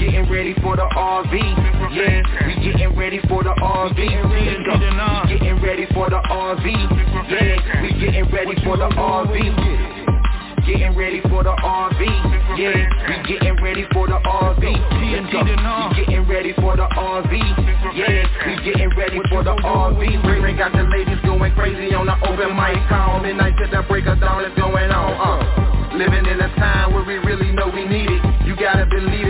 Getting ready for the RV, yeah. We getting ready for the RV. We getting ready for the RV, yeah. We getting ready for the RV. Getting ready for the RV, yeah. We getting ready for the RV. We getting ready for the RV, yeah. We getting ready for the RV. Ray got the ladies going crazy on the open mic call. Midnight to the break of dawn is going on. Uh. Living in a time where we really know we need it. You gotta believe it,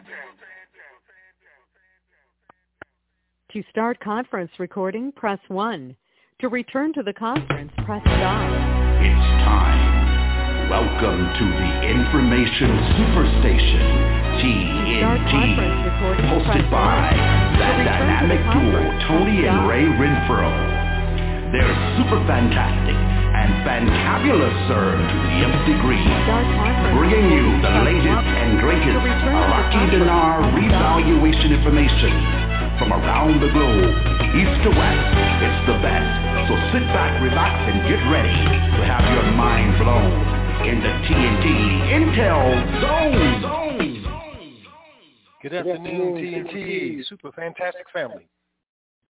To start conference recording, press 1. To return to the conference, press star. It's time. Welcome to the Information Superstation, TNT, hosted by 1. that To return to the dynamic duo, Tony and. Ray Renfro. They're super fantastic and fantabulous, sir, to the nth degree. Bringing you the latest and greatest Iraqi dinar revaluation information from around the globe, east to west. It's the best. So sit back, relax, and get ready to have your mind blown in the TNT Intel Zone. Zone. Good afternoon, TNT, Super Fantastic Family.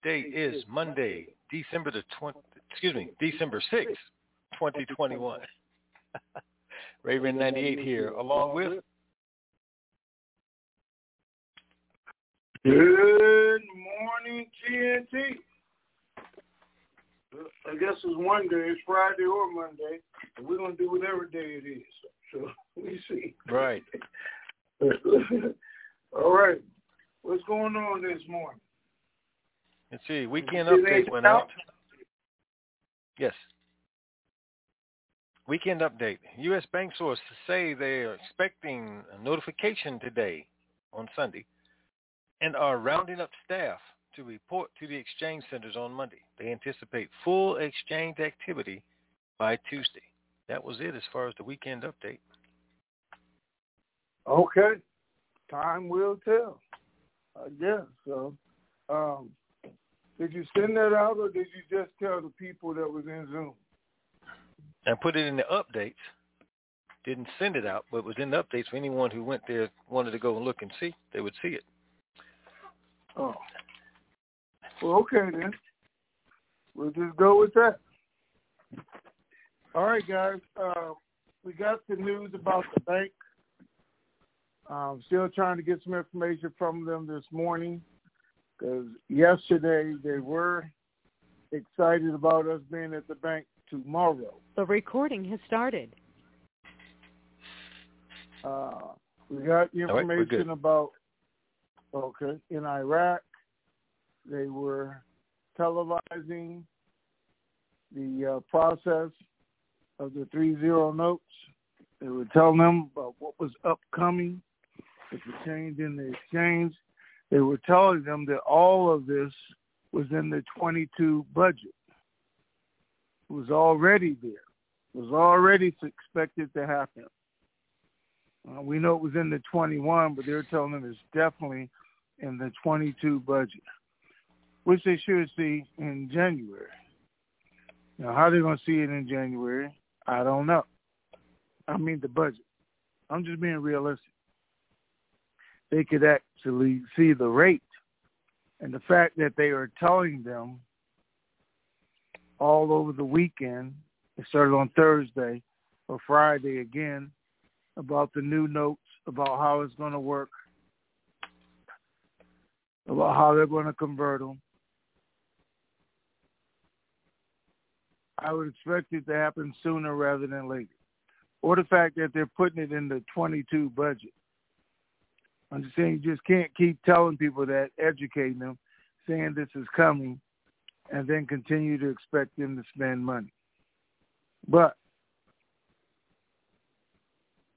Today is Monday, December the 20, excuse me, December 6th, 2021. Raven 98 here, along with Good morning, TNT. I guess it's one day. It's Friday or Monday. We're gonna do whatever day it is. So we see. Right. All right. What's going on this morning? Let's see. Weekend update went out. Yes. Weekend update. U.S. bank sources say they are expecting a notification today on Sunday and are rounding up staff to report to the exchange centers on Monday. They anticipate full exchange activity by Tuesday. That was it as far as the weekend update. Okay. Time will tell. I guess so. Um, did you send that out or did you just tell the people that was in Zoom? And put it in the updates. Didn't send it out, but was in the updates for anyone who went there wanted to go and look and see, they would see it. Oh. Well, okay then. We'll just go with that. All right, guys. Uh, we got the news about the bank. I'm still trying to get some information from them this morning because yesterday they were excited about us being at the bank tomorrow. The recording has started. Uh, we got information right, about okay in Iraq. They were televising the uh, process of the three zero notes. They were telling them about what was upcoming if it changed in the exchange. They were telling them that all of this was in the 22 budget. It was already there. It was already expected to happen. Uh, we know it was in the 21, but they're telling them it's definitely in the 22 budget, which they should see in January. Now, how they're going to see it in January, I don't know. I mean, the budget. I'm just being realistic. They could actually see the rate and the fact that they are telling them all over the weekend, it started on Thursday or Friday again, about the new notes, about how it's going to work, about how they're going to convert them. I would expect it to happen sooner rather than later. Or the fact that they're putting it in the 22 budget. I'm just saying you just can't keep telling people that, educating them, saying this is coming, and then continue to expect them to spend money. But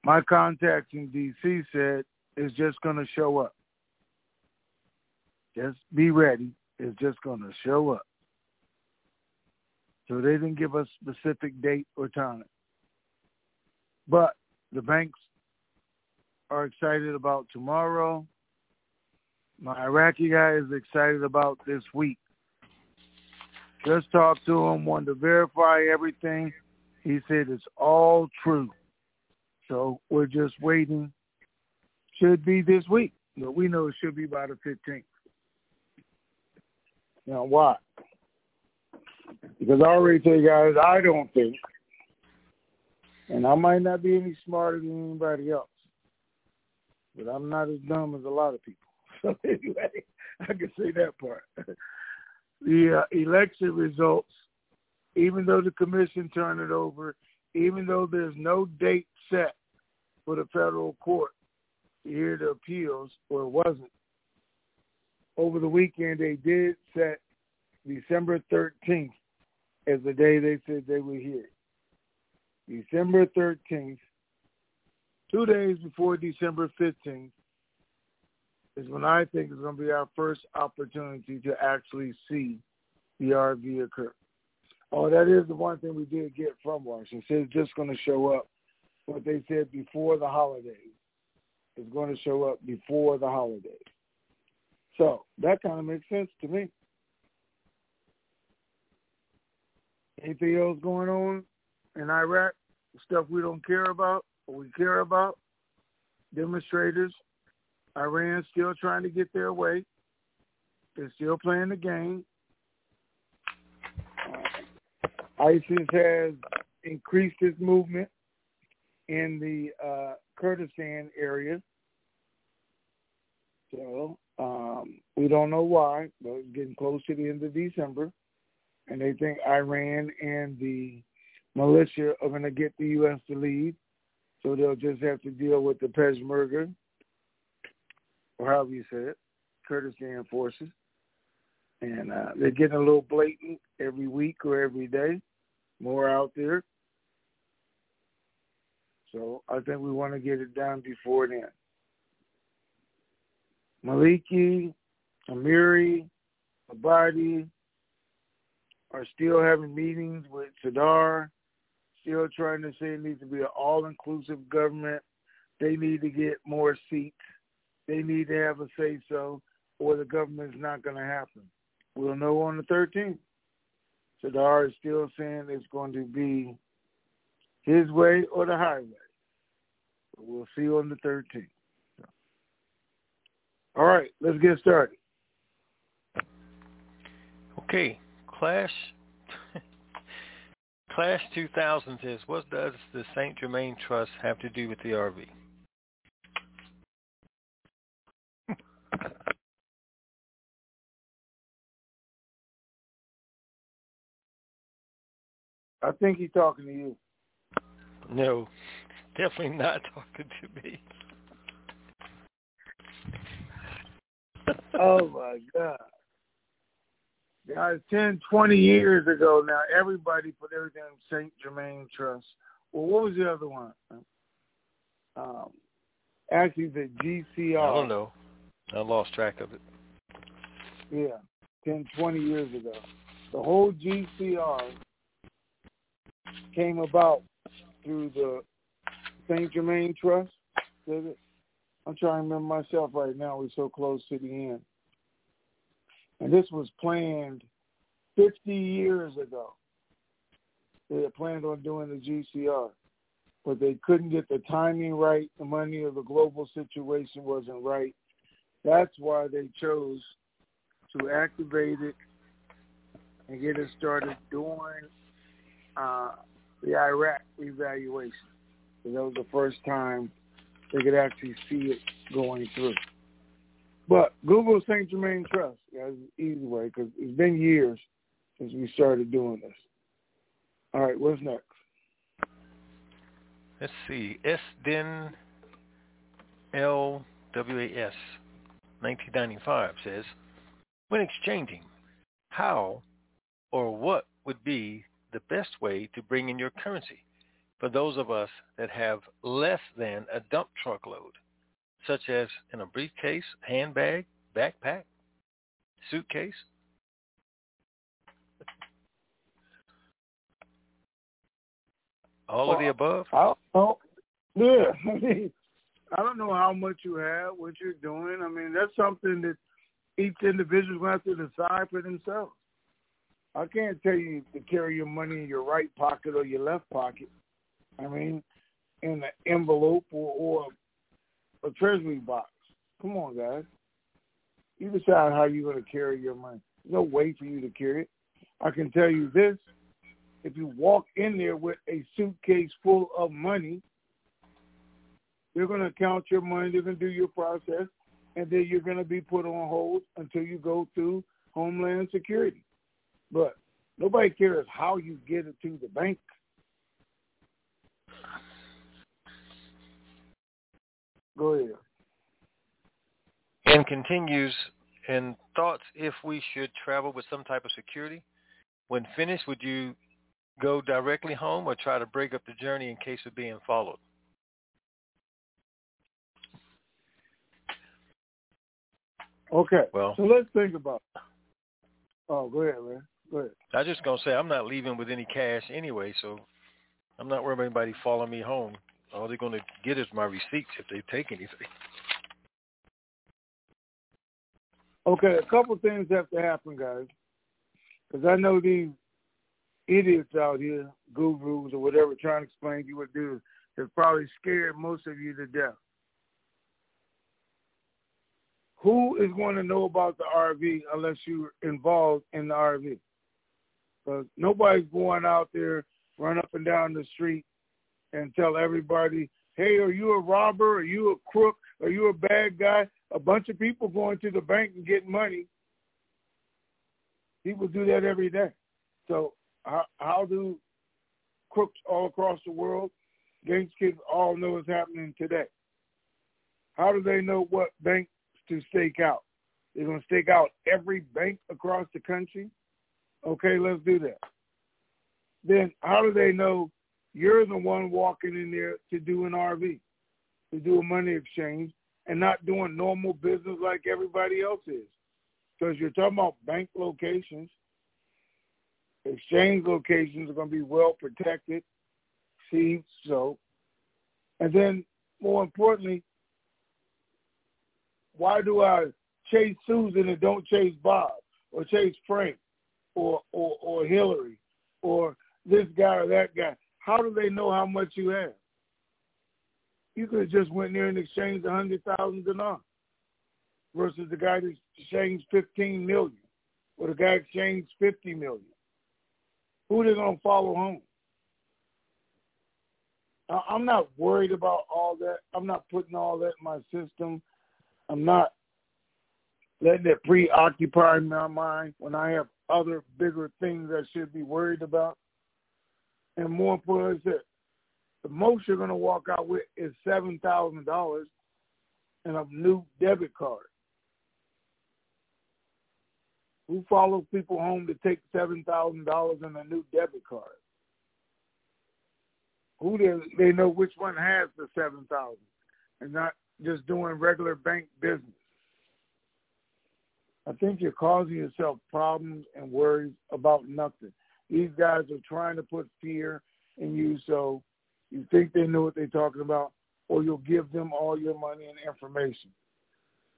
my contacts in D.C. said it's just going to show up. Just be ready. It's just going to show up. So they didn't give us specific date or time. But the banks are excited about tomorrow. My Iraqi guy is excited about this week. Just talked to him, wanted to verify everything. He said it's all true. So we're just waiting. Should be this week, but we know it should be by the 15th. Now, why? Because I already tell you guys, I don't think, and I might not be any smarter than anybody else, but I'm not as dumb as a lot of people. So anyway, I can say that part. the uh, election results, even though the commission turned it over, even though there's no date set for the federal court to hear the appeals, or it wasn't, over the weekend they did set December 13th as the day they said they were here. December 13th, two days before December 15th, is when I think is going to be our first opportunity to actually see the RV occur. Oh, that is the one thing we did get from Washington. It's just going to show up. What they said before the holidays is going to show up before the holidays. So that kind of makes sense to me. Anything else going on in Iraq? Stuff we don't care about we care about? Demonstrators Iran still trying to get their way. They're still playing the game. Uh, ISIS has increased its movement in the uh, Kurdistan area. So uh, Um, we don't know why, but it's getting close to the end of December, and they think Iran and the militia are going to get the U.S. to leave, so they'll just have to deal with the Peshmerga, or however you say it, Kurdistan forces. And uh, they're getting a little blatant every week or every day, more out there. So I think we want to get it done before then. Maliki, Amiri, Abadi are still having meetings with Sadr, still trying to say it needs to be an all-inclusive government. They need to get more seats. They need to have a say-so, or the government's not going to happen. We'll know on the 13th. Sadr is still saying it's going to be his way or the highway. We'll see on the 13th. All right, let's get started. Okay, Clash. Clash 2000 says, what does the St. Germain Trust have to do with the RV? I think he's talking to you. No, definitely not talking to me. Oh my God. Guys, 10, 20 years ago now, everybody put everything in St. Germain Trust. Well, what was the other one? Um, actually, the GCR. I don't know. I lost track of it. Yeah, 10, 20 years ago. The whole GCR came about through the St. Germain Trust. I'm trying to remember myself right now. We're so close to the end. And this was planned 50 years ago. They had planned on doing the GCR, but they couldn't get the timing right. The money or the global situation wasn't right. That's why they chose to activate it and get it started during uh, the Iraq evaluation. So that was the first time they could actually see it going through. But Google St. Germain Trust. That's the easy way because it's been years since we started doing this. All right, what's next? Let's see. SDN LWAS 1995 says, when exchanging, how or what would be the best way to bring in your currency for those of us that have less than a dump truck load? such as in a briefcase, handbag, backpack, suitcase? All well, of the above? I don't Yeah. I mean, I don't know how much you have, what you're doing. I mean, that's something that each individual will have to decide for themselves. I can't tell you to carry your money in your right pocket or your left pocket. I mean, in an envelope or, or a treasury box. Come on, guys. You decide how you're going to carry your money. There's no way for you to carry it. I can tell you this. If you walk in there with a suitcase full of money, they're going to count your money. They're going to do your process. And then you're going to be put on hold until you go through Homeland Security. But nobody cares how you get it to the bank. Go ahead. And continues in thoughts if we should travel with some type of security. When finished, would you go directly home or try to break up the journey in case of being followed? Okay. Well, so let's think about. It. Oh, go ahead, man. Go ahead. I was just gonna say I'm not leaving with any cash anyway, so I'm not worried about anybody following me home. All they're going to get is my receipts if they take anything. Okay, a couple things have to happen, guys. Because I know these idiots out here, gurus or whatever, trying to explain to you what to do, have probably scared most of you to death. Who is going to know about the RV unless you're involved in the RV? Because nobody's going out there, run up and down the street and tell everybody hey, are you a robber? Are you a crook? Are you a bad guy? A bunch of people going to the bank and getting money. People do that every day. So how, how do crooks all across the world, gangs kids all know what's happening today? How do they know what banks to stake out? They're going to stake out every bank across the country? Okay, let's do that. Then how do they know you're the one walking in there to do an RV, to do a money exchange, and not doing normal business like everybody else is? Because you're talking about bank locations. Exchange locations are going to be well protected. See, so. And then, more importantly, why do I chase Susan and don't chase Bob or chase Frank or or, or Hillary or this guy or that guy? How do they know how much you have? You could have just went there and exchanged a hundred thousand dinar versus the guy that exchanged fifteen million or the guy exchanged fifty million. Who they gonna follow home? I'm not worried about all that. I'm not putting all that in my system. I'm not letting it preoccupy my mind when I have other bigger things I should be worried about. And more importantly, the most you're going to walk out with is seven thousand dollars and a new debit card. Who follows people home to take seven thousand dollars and a new debit card? Who they they know which one has the seven thousand, and not just doing regular bank business. I think you're causing yourself problems and worries about nothing. These guys are trying to put fear in you so you think they know what they're talking about, or you'll give them all your money and information.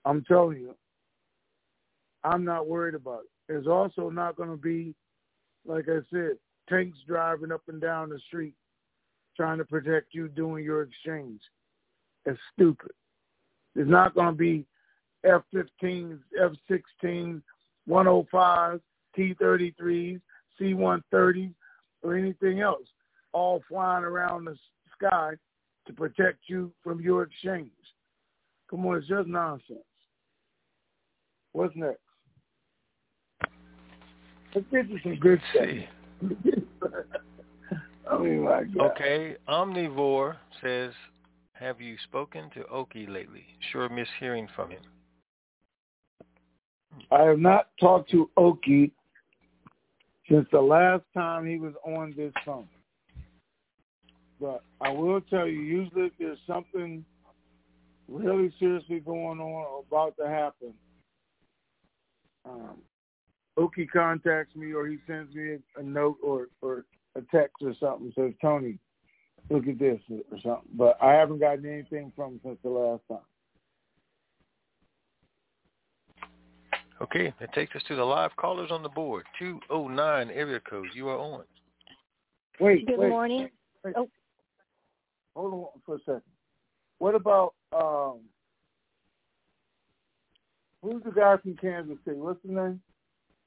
I'm telling you, I'm not worried about it. There's also not going to be, like I said, tanks driving up and down the street trying to protect you doing your exchange. It's stupid. There's not going to be F-15s, F-16s, 105s, T-33s, C-130s, or anything else, all flying around the sky to protect you from your exchange. Come on, it's just nonsense. What's next? Let's get you some good stuff. I oh, my God. Okay, Omnivore says, have you spoken to Oki lately? Sure miss hearing from him. I have not talked to Oki since the last time he was on this phone. But I will tell you, usually if there's something really seriously going on or about to happen, um, Oki contacts me or he sends me a, a note or, or a text or something says, Tony, look at this or something. But I haven't gotten anything from him since the last time. Okay, that takes us to the live callers on the board. 209 area code. You are on. Wait, Good wait, morning. wait. Oh. Hold on for a second. What about um who's the guy from Kansas City? What's his name?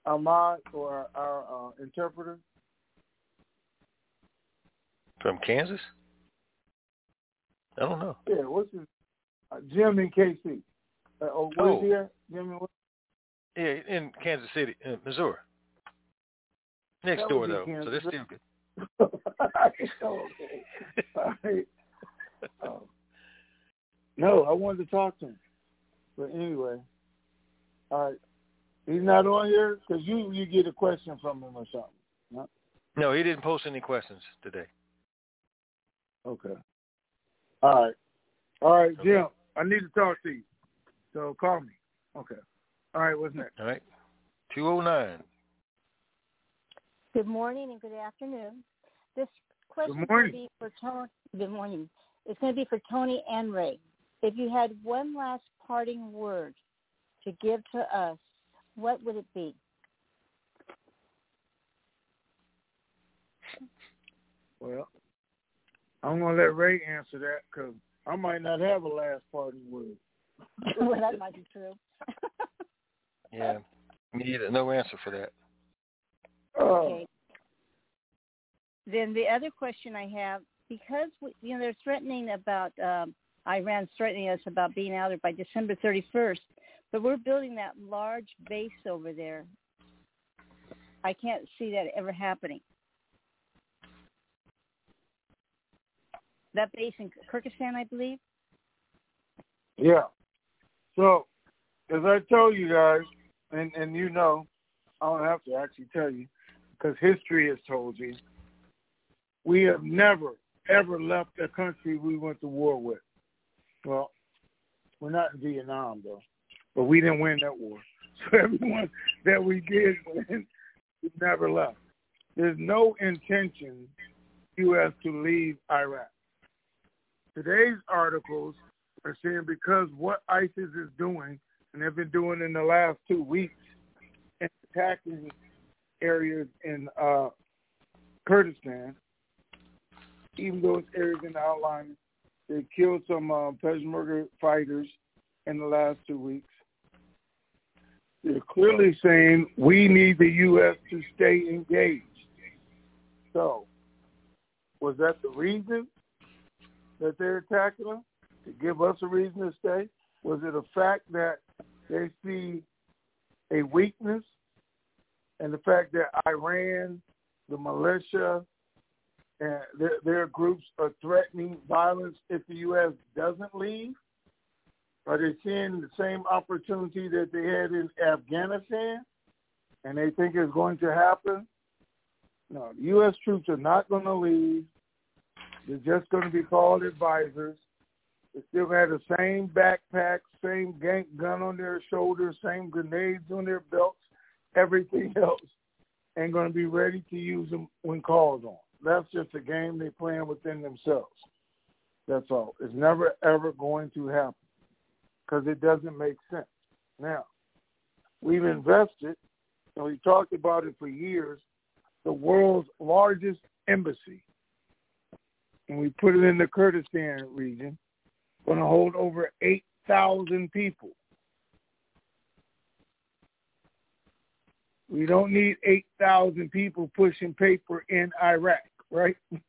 Ahmad or our, our uh, interpreter? From Kansas? I don't know. Yeah, what's his uh, Jim in KC? Uh, oh, where's Oh. he at? Jim in what? Yeah, in Kansas City, uh, Missouri. Next door though, Kansas so that's still good. okay. All right. Um, no, I wanted to talk to him. But anyway, all right. He's not on here because you you get a question from him or something. No? No, he didn't post any questions today. Okay. All right. All right, Okay. Jim. I need to talk to you. So call me. Okay. All right. What's next? All right. 209. Good morning and good afternoon. This question Good is going to morning. be for Tony. Good morning. It's going to be for Tony and Ray. If you had one last parting word to give to us, what would it be? Well, I'm gonna let Ray answer that because I might not have a last parting word. well, that might be true. Yeah. Me either. No answer for that. Oh, okay. Then the other question I have because we, you know they're threatening about um, Iran threatening us about being out there by December 31st, but we're building that large base over there. I can't see that ever happening. That base in Kyrgyzstan, I believe. Yeah. So, as I told you guys, and and you know, I don't have to actually tell you, because history has told you, we have never ever left a country we went to war with. Well, we're not in Vietnam though, but we didn't win that war. So everyone that we did win, we never left. There's no intention U.S. to leave Iraq. Today's articles are saying because what ISIS is doing, and they've been doing in the last two weeks, and attacking areas in uh, Kurdistan, even those areas in the outline, they killed some uh, Peshmerga fighters in the last two weeks. They're clearly saying we need the U.S. to stay engaged. So, was that the reason that they're attacking us? To give us a reason to stay? Was it a fact that they see a weakness and the fact that Iran, the militia, and their, their groups are threatening violence if the U.S. doesn't leave? Are they seeing the same opportunity that they had in Afghanistan and they think it's going to happen? No, the U.S. troops are not going to leave. They're just going to be called advisors. They still have the same backpack, same gank gun on their shoulders, same grenades on their belts, everything else, and going to be ready to use them when called on. That's just a game they're playing within themselves. That's all. It's never, ever going to happen because it doesn't make sense. Now, we've invested, and we talked about it for years, the world's largest embassy. And we put it in the Kurdistan region, going to hold over 8,000 people. We don't need 8,000 people pushing paper in Iraq, right?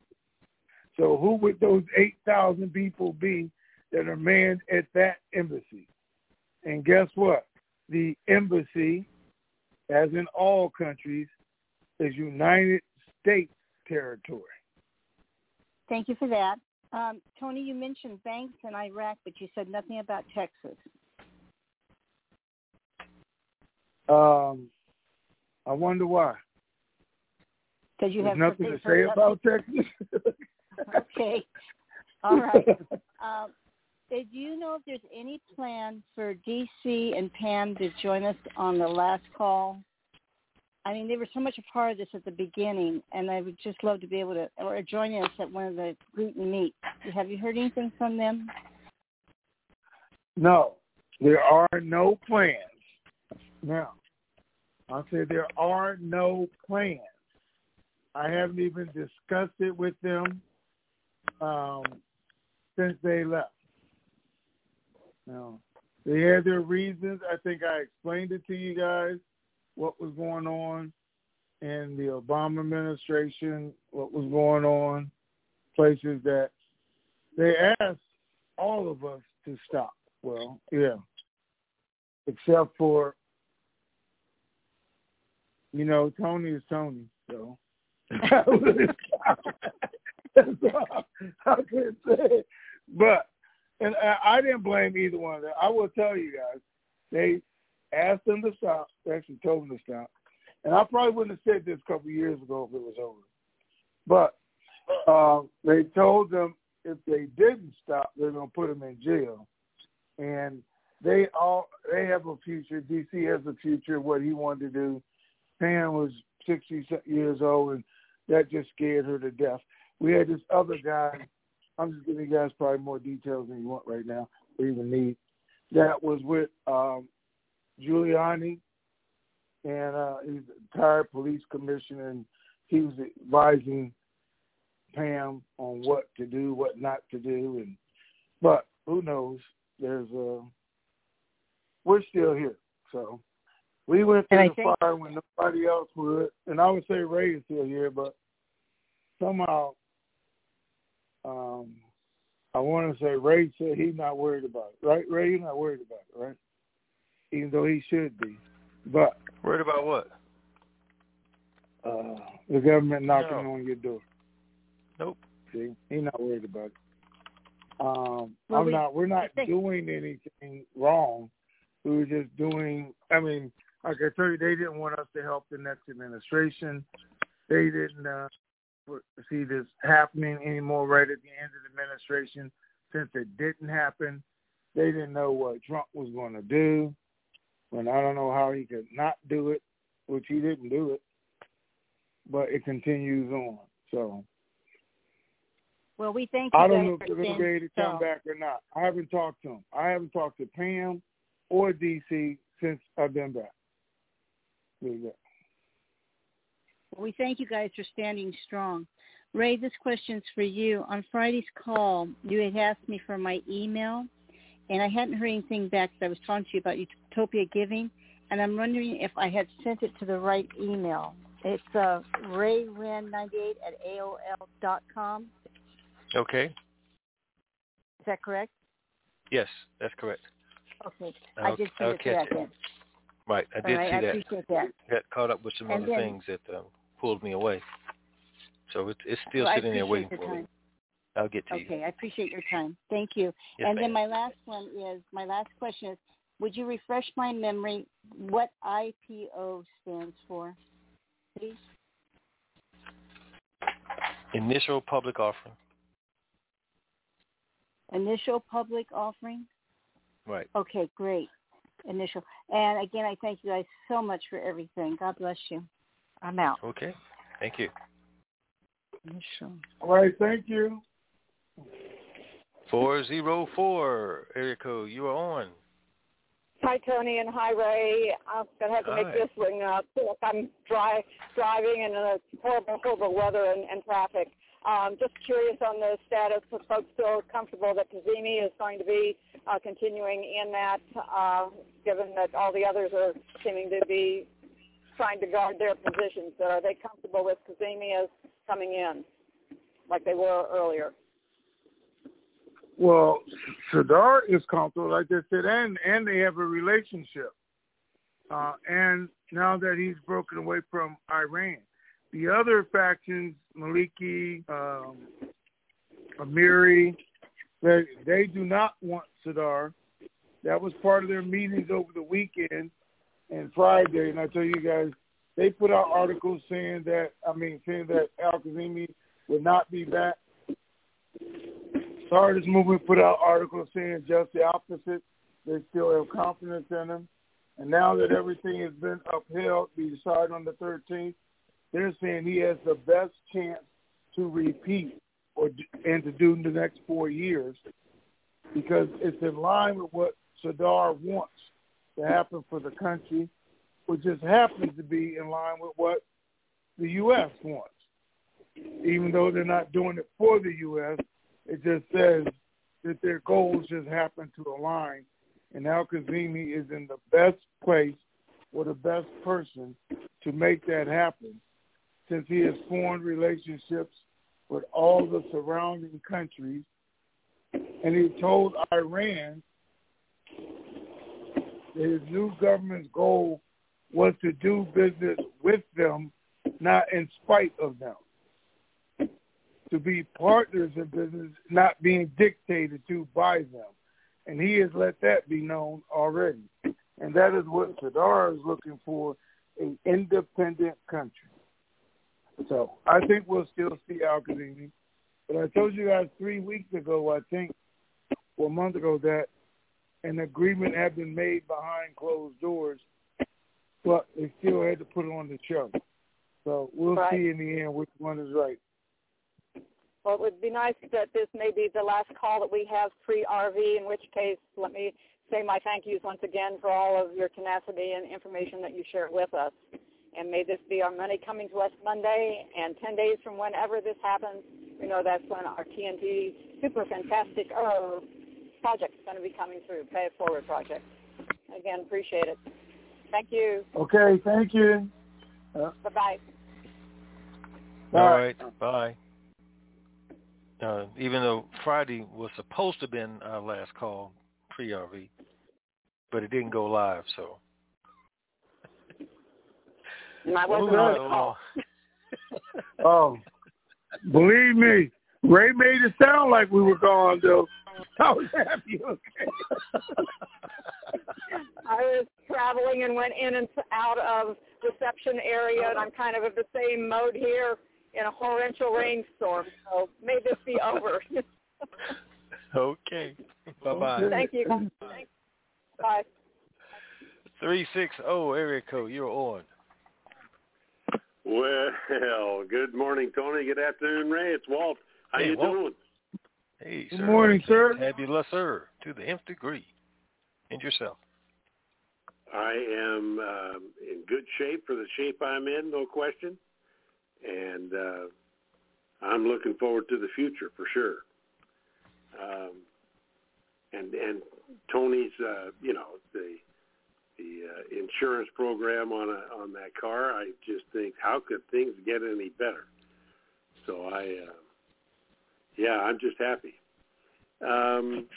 So who would those 8,000 people be that are manned at that embassy. And guess what? The embassy, as in all countries, is United States territory. Thank you for that. Um, Tony, you mentioned banks in Iraq, but you said nothing about Texas. Um, I wonder why. Because you There's have nothing to say about Texas. okay. All right. Um, do you know if there's any plan for DC and Pam to join us on the last call? I mean, they were so much a part of this at the beginning, and I would just love to be able to, or join us at one of the greet and meet. Have you heard anything from them? No, there are no plans. Now, I say there are no plans. I haven't even discussed it with them um, since they left. Now, they had their reasons. I think I explained it to you guys what was going on in the Obama administration, what was going on, places that they asked all of us to stop. Well, yeah, except for, you know, Tony is Tony, so. I can't say. But and I didn't blame either one of them. I will tell you guys, they asked them to stop. Actually told them to stop. And I probably wouldn't have said this a couple of years ago if it was over. But uh, they told them if they didn't stop, they're going to put them in jail. And they all they have a future. DC has a future. What he wanted to do. Pam was sixty years old, and that just scared her to death. We had this other guy I'm just giving you guys probably more details than you want right now or even need. That was with um, Giuliani, and uh, he's a retired police commissioner, and he was advising Pam on what to do, what not to do, and but who knows? There's a uh, we're still here, so we went through the think- fire when nobody else would, and I would say Ray is still here, but somehow Um, I want to say Ray said he's not worried about it, right? Ray, you're not worried about it, right? Even though he should be, but worried about what? Uh, the government knocking no. on your door. Nope. See, he's not worried about it. Um, well, I'm we, not. We're not think, doing anything wrong. We were just doing. I mean, like I told you, they didn't want us to help the next administration. They didn't uh, see this happening anymore right at the end of the administration. Since it didn't happen, they didn't know what Trump was going to do. And I don't know how he could not do it, which he didn't do it. But it continues on. So well, we thank you. I don't know if they're going to be able to come so. back or not. I haven't talked to them. I haven't talked to Pam or DC since I've been back. We thank you guys for standing strong. Ray, this question's for you. On Friday's call, you had asked me for my email, and I hadn't heard anything back. I was talking to you about Utopia Giving, and I'm wondering if I had sent it to the right email. It's uh, rayren98 at AOL dot com. Okay. Is that correct? Yes, that's correct. Okay. I'll, I did see I'll it catch. Right, I did right, see I that. appreciate that. Got caught up with some And other then- things that um, pulled me away. So it, it's still I sitting there waiting your for me. Time. I'll get to you. Okay, I appreciate your time. Thank you. Yes, and ma'am. then my last one is my last question is would you refresh my memory what IPO stands for, please? Initial public offering. Initial public offering? Right. Okay, great. Initial. And again, I thank you guys so much for everything. God bless you. I'm out. Okay. Thank you. Initial. All right, thank you. 404 area code. You are on. Hi, Tony, and hi, Ray. I'm going to have to make Hi. this ring up. I'm dri- driving in a horrible, horrible weather and, and traffic. Um, just curious on the status. Are folks still comfortable that Kazemi is going to be uh, continuing in that, uh, given that all the others are seeming to be trying to guard their positions? So are they comfortable with Kazemi as coming in, like they were earlier? Well, Sadr is comfortable, like they said, and and they have a relationship. Uh, and now that he's broken away from Iran, the other factions, Maliki, um, Amiri, they they do not want Sadr. That was part of their meetings over the weekend and Friday. And I tell you guys, they put out articles saying that I mean saying that Al Kazemi would not be back. Sadrist movement put out articles saying just the opposite. They still have confidence in him. And now that everything has been upheld, we decide on the 13th, they're saying he has the best chance to repeat or and to do in the next four years because it's in line with what Sadr wants to happen for the country, which just happens to be in line with what the U.S. wants. Even though they're not doing it for the U.S., it just says that their goals just happen to align. And Al Kazemi is in the best place or the best person to make that happen since he has formed relationships with all the surrounding countries. And he told Iran that his new government's goal was to do business with them, not in spite of them to be partners in business, not being dictated to by them. And he has let that be known already. And that is what Sadr is looking for, an independent country. So I think we'll still see Al Kazemi. But I told you guys three weeks ago, I think, or a month ago, that an agreement had been made behind closed doors, but they still had to put it on the show. So we'll Right. see in the end which one is right. Well, it would be nice that this may be the last call that we have pre-RV, in which case let me say my thank yous once again for all of your tenacity and information that you shared with us. And may this be our money coming to us Monday, and 10 days from whenever this happens, we know that's when our TNT super fantastic uh, project is going to be coming through, Pay It Forward project. Again, appreciate it. Thank you. Okay, thank you. Uh, Bye-bye. All right. Bye. Uh, even though Friday was supposed to have been our last call pre-RV, but it didn't go live, so. And I wasn't on the call. oh, believe me, Ray made it sound like we were gone, though. I was happy. Okay. I was traveling and went in and out of reception area, and I'm kind of in the same mode here in a torrential rainstorm. So may this be over. okay. Bye bye. Thank you. Thanks. Bye. Three six zero area code. You're on. Well, good morning, Tony. Good afternoon, Ray. It's Walt. How Hey, you Walt. doing? Hey, Good sir. morning, sir. Fabulous, sir. To the nth degree. And yourself. I am um, in good shape for the shape I'm in, no question. And uh, I'm looking forward to the future for sure. Um, and and Tony's, uh, you know, the the uh, insurance program on a, on that car. I just think, how could things get any better? So I, uh, yeah, I'm just happy. Um,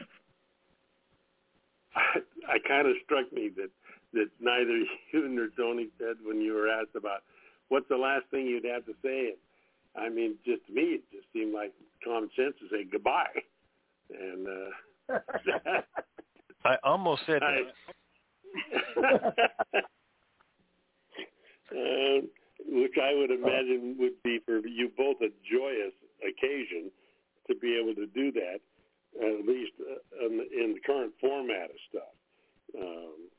I, I kind of struck me that that neither you nor Tony said when you were asked about what's the last thing you'd have to say. And I mean, just to me, it just seemed like common sense to say goodbye. And uh, I almost said that. um, which I would imagine would be for you both a joyous occasion to be able to do that, at least uh, in, the, in the current format of stuff. Um,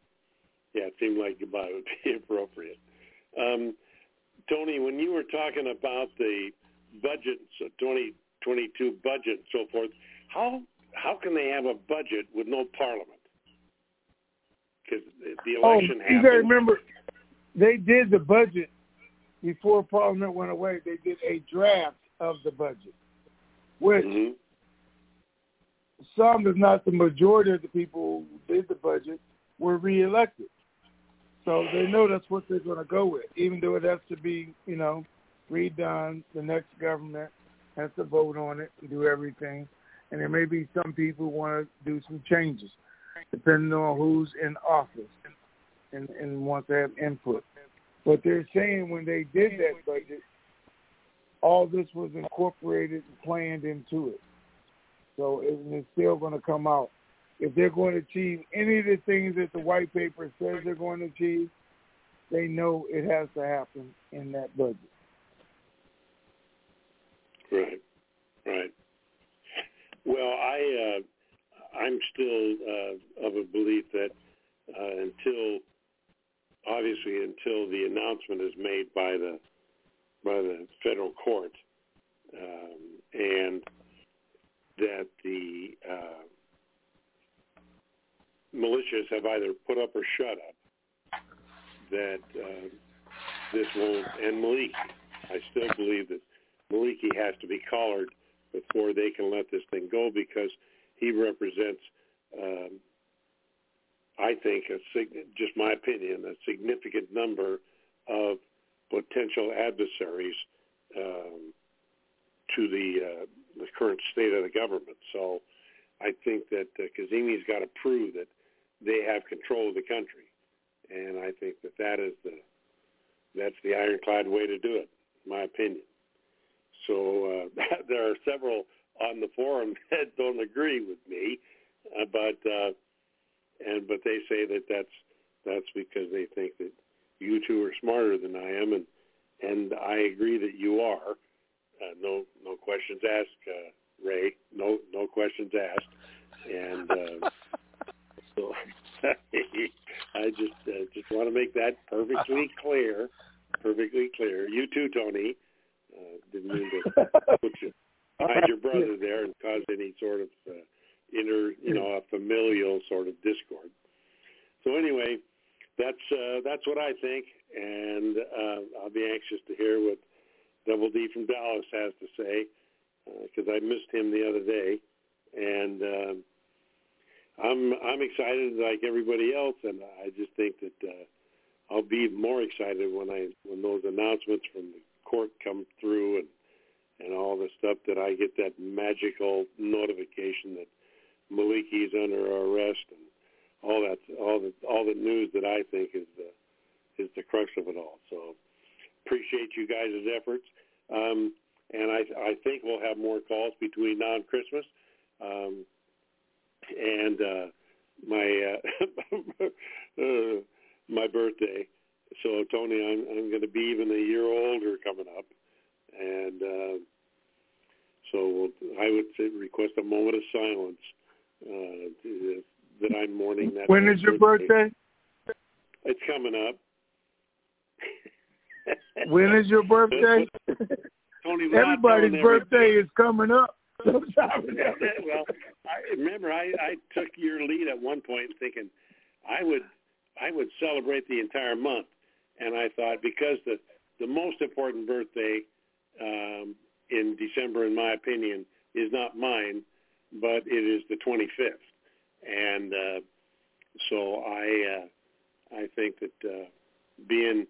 yeah, it seemed like goodbye would be appropriate. Um, Tony, when you were talking about the budget, so 2022 budget and so forth, how how can they have a budget with no parliament? Because the Oh, election you happened. got to remember, they did the budget before Parliament went away. They did a draft of the budget, which Mhm. some, if not the majority of the people who did the budget, were reelected. So they know that's what they're going to go with, even though it has to be, you know, redone. The next government has to vote on it and do everything. And there may be some people want to do some changes, depending on who's in office and, and want to have input. But they're saying when they did that budget, all this was incorporated and planned into it. So it, it's still going to come out. If they're going to achieve any of the things that the white paper says they're going to achieve, they know it has to happen in that budget. Right, right. Well, I uh, I'm still uh, of a belief that uh, until obviously until the announcement is made by the by the federal court um, and that the uh, militias have either put up or shut up, that uh, this won't and Maliki. I still believe that Maliki has to be collared before they can let this thing go because he represents, um, I think, a sig- just my opinion, a significant number of potential adversaries um, to the uh, the current state of the government. So I think that uh, Kazemi's got to prove that they have control of the country, and I think that that is the that's the ironclad way to do it, in my opinion. So uh, there are several on the forum that don't agree with me, uh, but uh, and but they say that that's that's because they think that you two are smarter than I am, and and I agree that you are. Uh, no no questions asked, uh, Ray. No no questions asked, and uh, so I just uh, just want to make that perfectly clear, perfectly clear. You too, Tony. Uh, didn't mean to put you behind your brother there and cause any sort of uh, inner, you know, a familial sort of discord. So anyway, that's uh, that's what I think, and uh, I'll be anxious to hear what Double D from Dallas has to say because I missed him the other day, and um, I'm I'm excited like everybody else, and I just think that uh, I'll be more excited when I when those announcements from the court come through and and all the stuff that I get that magical notification that Maliki's under arrest and all that all the all the news that I think is the is the crux of it all. So appreciate you guys' efforts. Um, and I, I think we'll have more calls between now and Christmas. Um, and uh, my uh, uh, my birthday. So Tony, I'm I'm going to be even a year older coming up, and uh, so I would say, request a moment of silence uh, that I'm mourning that. When is your birthday? It's coming up. when is your birthday? Tony, Everybody's birthday is coming up. well, I remember I, I took your lead at one point, thinking I would I would celebrate the entire month, and I thought because the the most important birthday um, in December, in my opinion, is not mine, but it is the 25th, and uh, so I uh, I think that uh, being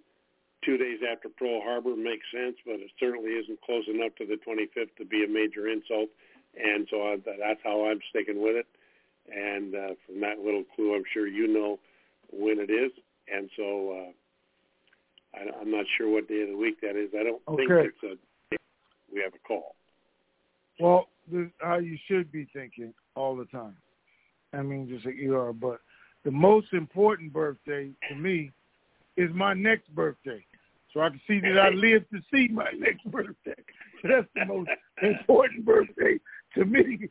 two days after Pearl Harbor makes sense, but it certainly isn't close enough to the 25th to be a major insult. And so I, that's how I'm sticking with it. And uh, from that little clue, I'm sure you know when it is. And so uh, I, I'm not sure what day of the week that is. I don't okay. think it's a we have a call. Well, this how you should be thinking all the time. I mean, just like you are. But the most important birthday to me is my next birthday so I can see that I live to see my next birthday. So that's the most important birthday to me,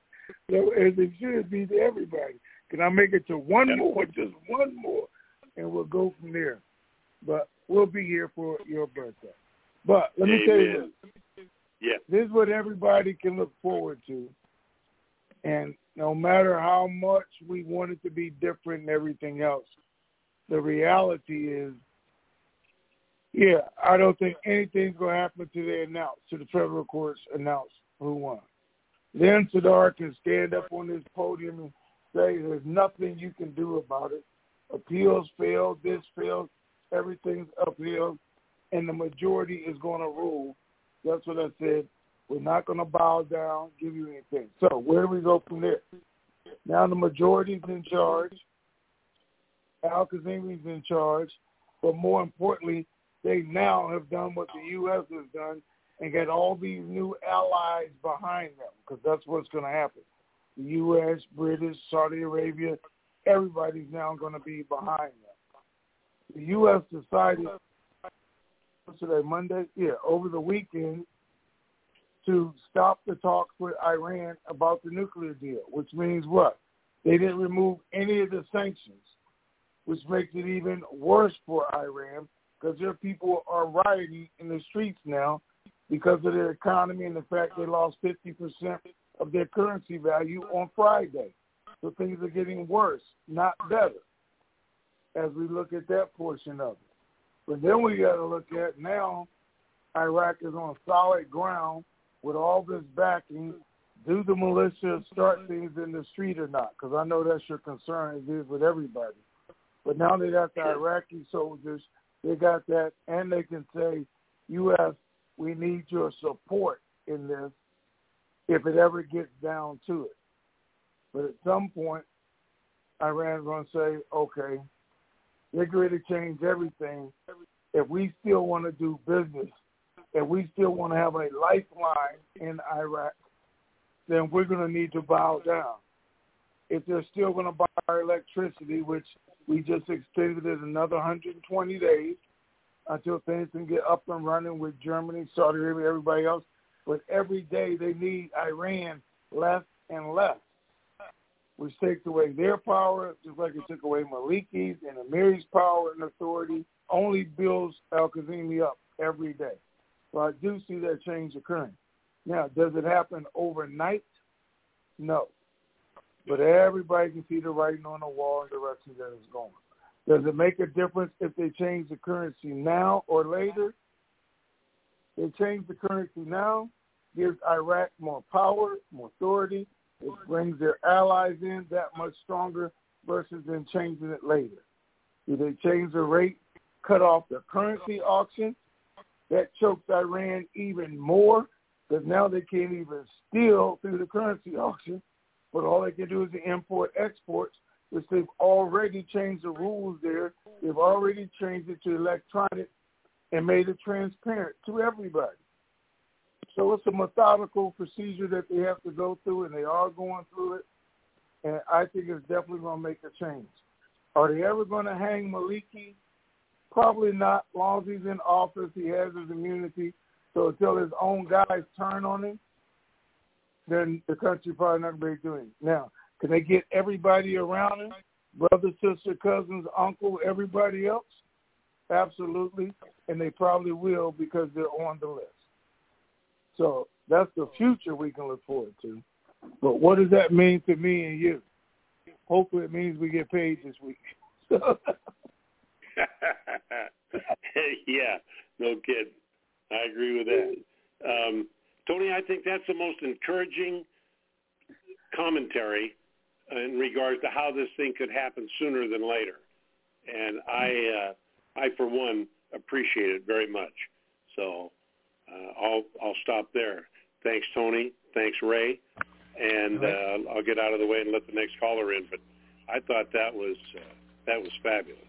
so, as it should be to everybody. Can I make it to one more, just one more, and we'll go from there. But we'll be here for your birthday. But let me Amen. tell you this. Yeah. This is what everybody can look forward to. And no matter how much we want it to be different and everything else, the reality is yeah, I don't think anything's going to happen until they announce, to the federal courts announce who won. Then Sadr can stand up on this podium and say there's nothing you can do about it. Appeals failed, this failed, everything's uphill, and the majority is going to rule. That's what I said. We're not going to bow down, give you anything. So where do we go from there? Now the majority's in charge. Al Kazemi's in charge. But more importantly, they now have done what the U.S. has done and get all these new allies behind them because that's what's going to happen. The U.S., British, Saudi Arabia, everybody's now going to be behind them. The U.S. decided today, Monday, yeah, over the weekend, to stop the talks with Iran about the nuclear deal, which means what? They didn't remove any of the sanctions, which makes it even worse for Iran because their people are rioting in the streets now because of their economy and the fact they lost 50% of their currency value on Friday. So things are getting worse, not better, as we look at that portion of it. But then we got to look at now Iraq is on solid ground with all this backing. Do the militia start things in the street or not? Because I know that's your concern. It is with everybody. But now they got the Iraqi soldiers they got that, and they can say, U.S., we need your support in this if it ever gets down to it. But at some point, Iran's going to say, okay, they're going to change everything. If we still want to do business, if we still want to have a lifeline in Iraq, then we're going to need to bow down. If they're still going to buy our electricity, which we just extended it another 120 days until things can get up and running with Germany, Saudi Arabia, everybody else. But every day they need Iran less and less, which takes away their power, just like it took away Maliki's and Amiri's power and authority, only builds Al-Kazemi up every day. So I do see that change occurring. Now, does it happen overnight? No. But everybody can see the writing on the wall and the direction that it's going. Does it make a difference if they change the currency now or later? They change the currency now, gives Iraq more power, more authority. It brings their allies in that much stronger versus them changing it later. Do they change the rate, cut off the currency auction? That chokes Iran even more because now they can't even steal through the currency auction, but all they can do is import exports, which they've already changed the rules there. They've already changed it to electronic and made it transparent to everybody. So it's a methodical procedure that they have to go through, and they are going through it. And I think it's definitely going to make a change. Are they ever going to hang Maliki? Probably not. Long as he's in office, he has his immunity. So until his own guys turn on him, then the country probably not going to be doing it. Now, can they get everybody around him? Brother, sister, cousins, uncle, everybody else? Absolutely. And they probably will because they're on the list. So that's the future we can look forward to. But what does that mean to me and you? Hopefully it means we get paid this week. yeah, no kidding. I agree with that. Um, Tony, I think that's the most encouraging commentary in regards to how this thing could happen sooner than later. And I, uh, I for one, appreciate it very much. So uh, I'll I'll stop there. Thanks, Tony. Thanks, Ray. And uh, I'll get out of the way and let the next caller in. But I thought that was uh, that was fabulous.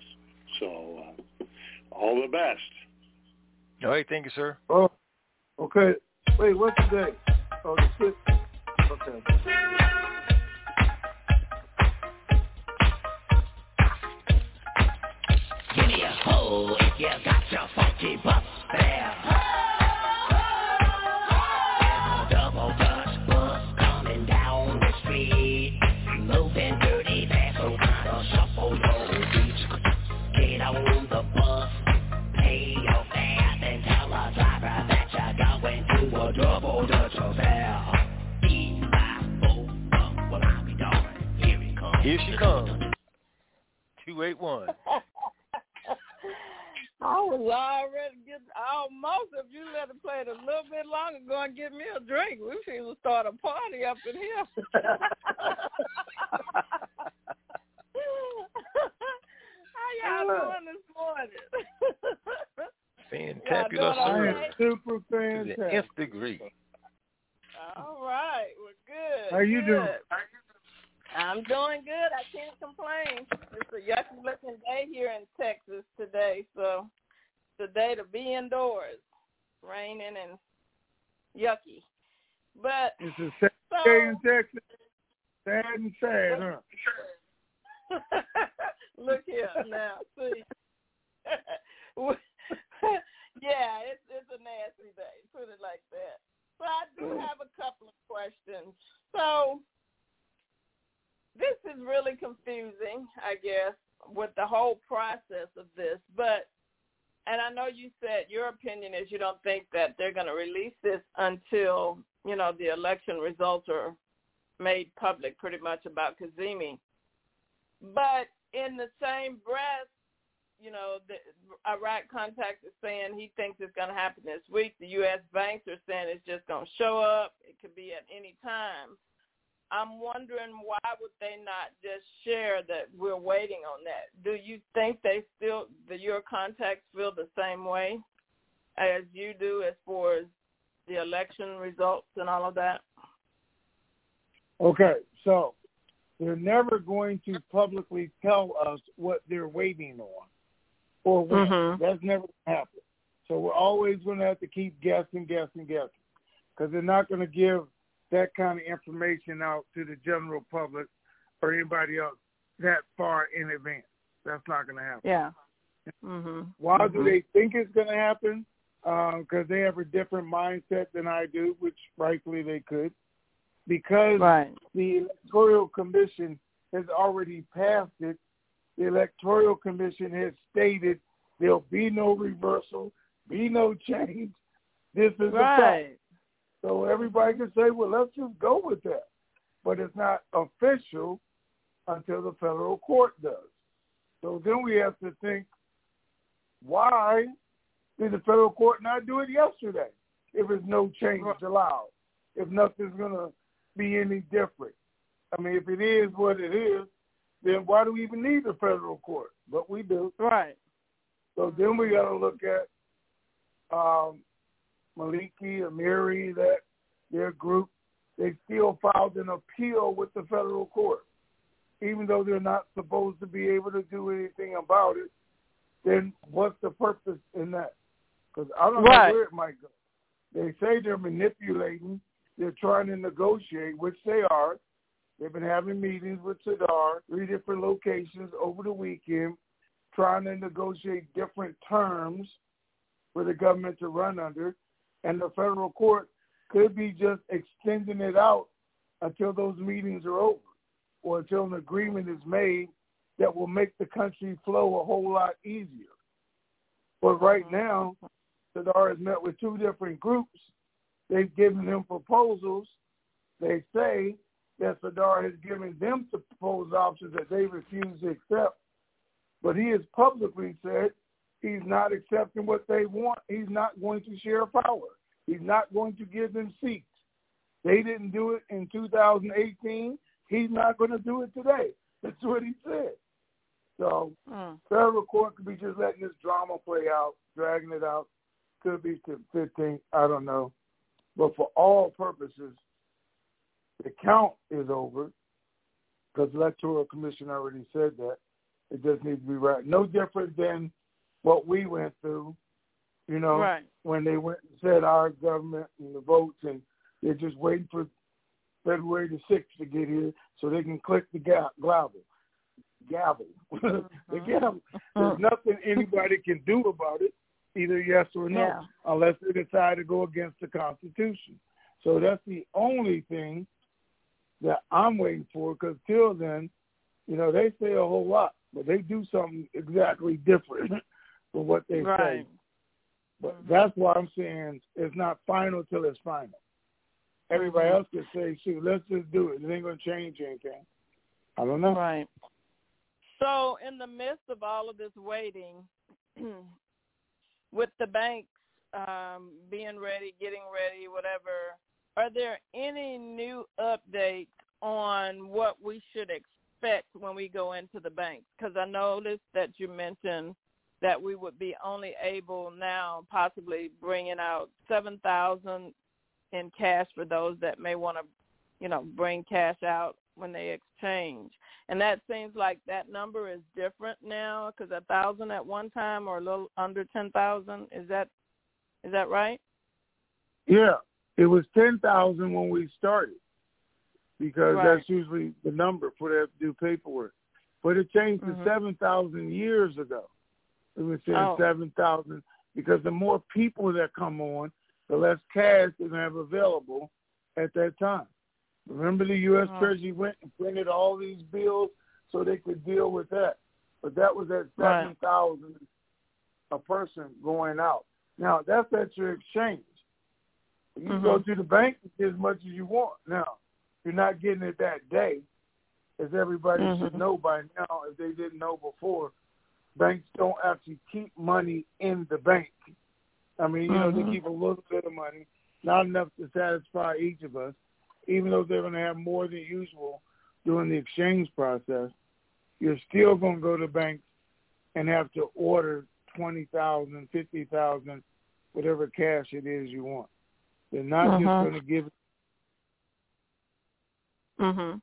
So uh, all the best. All right, thank you, sir. Oh, okay. Wait, what's the date? Oh, the sixth. Okay. Give me a hole if you got your funky butt there. Here it comes. Here she comes. 281. I was already getting almost. If you let it play it a little bit longer, go and get me a drink. We should start a party up in here. How y'all doing this morning? Fantabulous, all sir. right? Super To the fantastic. nth degree. All right, we're good. How you good. doing? I'm doing good. I can't complain. It's a yucky looking day here in Texas today, so it's a day to be indoors, raining and yucky. But It's a sad so day in Texas. Sad and sad, huh? look here now, see. yeah, it's it's a nasty day. Put it like that. But I do have a couple of questions. So this is really confusing, I guess, with the whole process of this. But and I know you said your opinion is you don't think that they're going to release this until you know the election results are made public, pretty much about Kazemi. But in the same breath, you know, the Iraq contact is saying he thinks it's going to happen this week. The U.S. banks are saying it's just going to show up. It could be at any time. I'm wondering why would they not just share that we're waiting on that? Do you think they still, the your contacts feel the same way as you do as far as the election results and all of that? Okay, so they're never going to publicly tell us what they're waiting on or when. Mhm. That's never going to happen. So we're always going to have to keep guessing, guessing, guessing because they're not going to give that kind of information out to the general public or anybody else that far in advance. That's not going to happen. Yeah. Mhm. Why do they think it's going to happen? Because they have a different mindset than I do, which rightfully they could. Because Right. the electoral commission has already passed it. The electoral commission has stated there'll be no reversal, be no change. This is the fact. Right. So everybody can say, well, let's just go with that. But it's not official until the federal court does. So then we have to think, why did the federal court not do it yesterday if there's no change allowed, if nothing's going to be any different? I mean, if it is what it is, then why do we even need the federal court? But we do. Right. So then we got to look at um, Maliki, Amiri, that their group, they still filed an appeal with the federal court. Even though they're not supposed to be able to do anything about it, then what's the purpose in that? Because I don't Right. know where it might go. They say they're manipulating, they're trying to negotiate, which they are. They've been having meetings with Sadr, three different locations over the weekend, trying to negotiate different terms for the government to run under. And the federal court could be just extending it out until those meetings are over or until an agreement is made that will make the country flow a whole lot easier. But right now, Sadr has met with two different groups. They've given him proposals. They say that Sadr has given them the proposed options that they refuse to accept. But he has publicly said he's not accepting what they want. He's not going to share power. He's not going to give them seats. They didn't do it in 2018. He's not going to do it today. That's what he said. So Mm. federal court could be just letting this drama play out, dragging it out. Could be to 15. I don't know. But for all purposes, the count is over because the electoral commission already said that. It just needs to be right. No different than what we went through, you know, Right. when they went and said our government and the votes, and they're just waiting for February the 6th to get here so they can click the ga- gavel. Gavel. the mm-hmm. gavel. There's nothing anybody can do about it, either yes or no, Yeah. unless they decide to go against the Constitution. So that's the only thing that I'm waiting for, because till then, you know, they say a whole lot, but they do something exactly different from what they say. Right. But that's why I'm saying it's not final till it's final. Everybody else can say, shoot, let's just do it. It ain't going to change anything. I don't know. Right. So, in the midst of all of this waiting, with the banks um, being ready, getting ready, whatever, are there any new updates on what we should expect when we go into the banks? Because I noticed that you mentioned that we would be only able now possibly bringing out seven thousand in cash for those that may want to, you know, bring cash out when they exchange. And that seems like that number is different now because a thousand at one time or a little under ten thousand. Is that is that right? Yeah, it was 10,000 when we started because Right. that's usually the number for them to do paperwork. But it changed Mhm. to 7,000 years ago. It was saying Oh. 7,000 because the more people that come on, the less cash they're going to have available at that time. Remember the U.S. Oh. Treasury went and printed all these bills so they could deal with that. But that was at Right. 7,000 a person going out. Now, that's at your exchange. You can go to the bank as much as you want. Now, you're not getting it that day, as everybody should Mhm. know by now. If they didn't know before, banks don't actually keep money in the bank. I mean, you know, Mhm. they keep a little bit of money, not enough to satisfy each of us. Even though they're going to have more than usual during the exchange process, you're still going to go to banks and have to order twenty thousand, fifty thousand, whatever cash it is you want. They're not just Mhm. going to give. Mhm.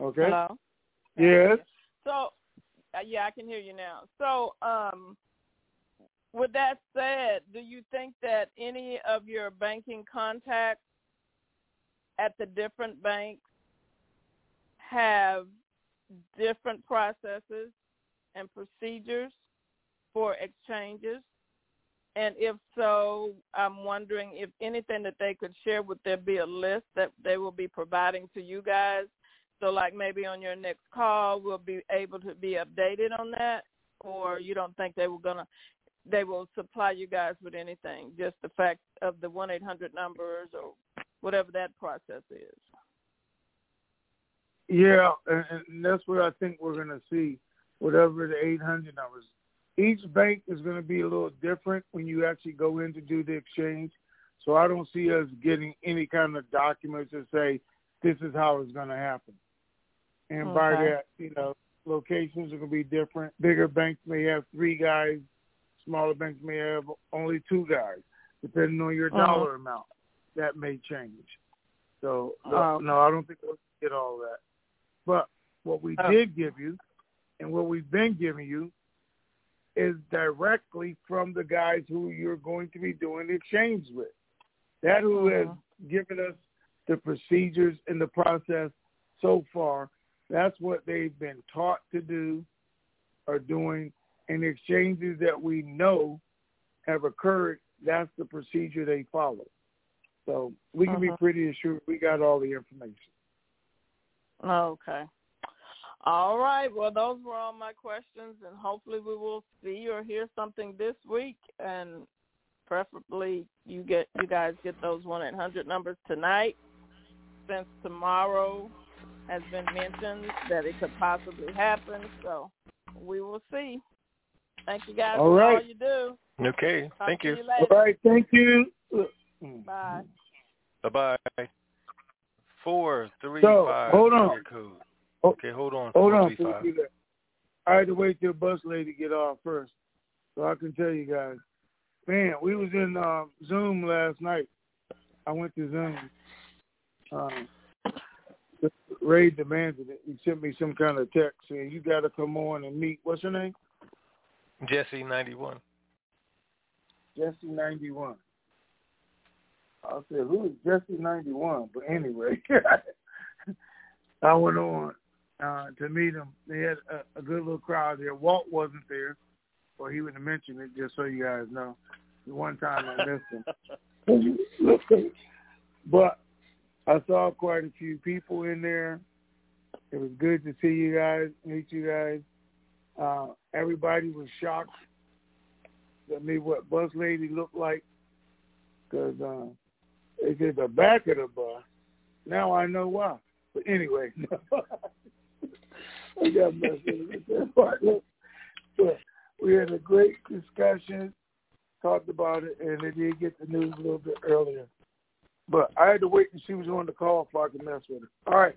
Okay. Hello. Yes. So, yeah, I can hear you now. So, um, with that said, do you think that any of your banking contacts at the different banks have different processes and procedures for exchanges? And if so, I'm wondering if anything that they could share, would there be a list that they will be providing to you guys? So like maybe on your next call, we'll be able to be updated on that, or you don't think they were gonna, they will supply you guys with anything, just the fact of the one eight hundred numbers or whatever that process is. Yeah, and, that's what I think we're to see, whatever the 800 numbers. Each bank is going to be a little different when you actually go in to do the exchange. So I don't see us getting any kind of documents that say this is how it's going to happen. And by that, you know, locations are going to be different. Bigger banks may have three guys. Smaller banks may have only two guys. depending on your Uh-huh. dollar amount. That may change. So no, Oh. no, I don't think we'll get all that. But what we Oh. did give you, and what we've been giving you, is directly from the guys who you're going to be doing the exchange with. That who has uh-huh. given us the procedures and the process so far. That's what they've been taught to do, or doing, and exchanges that we know have occurred. That's the procedure they follow. So we can be Uh-huh. pretty assured we got all the information. Okay. All right. Well, those were all my questions, and hopefully we will see or hear something this week, and preferably you get you guys get those one eight hundred numbers tonight, since tomorrow has been mentioned that it could possibly happen. So we will see. Thank you guys All for all right. you do. Okay. Talk Thank you. you. All right, thank you. Bye. Bye bye. Four three So, five. hold on. code. Oh, Okay, hold on. Hold Four, on. three, five. you do that. I had to wait till bus lady get off first, so I can tell you guys. Man, we was in um, Zoom last night. I went to Zoom. Um, Ray demanded it. He sent me some kind of text saying you got to come on and meet. What's her name? Jesse ninety one. Jesse ninety one. I said, who is Jesse ninety one? But anyway, I went on uh, to meet him. They had a, a good little crowd there. Walt wasn't there, or he would have mentioned it just so you guys know. The one time I missed him. but I saw quite a few people in there. It was good to see you guys, meet you guys. Uh, everybody was shocked at me what Bus Lady looked like because uh, they said the back of the bus. Now I know why. But anyway, I got But we had a great discussion, talked about it, and it did get the news a little bit earlier. But I had to wait until she was on the call before I could mess with her. All right,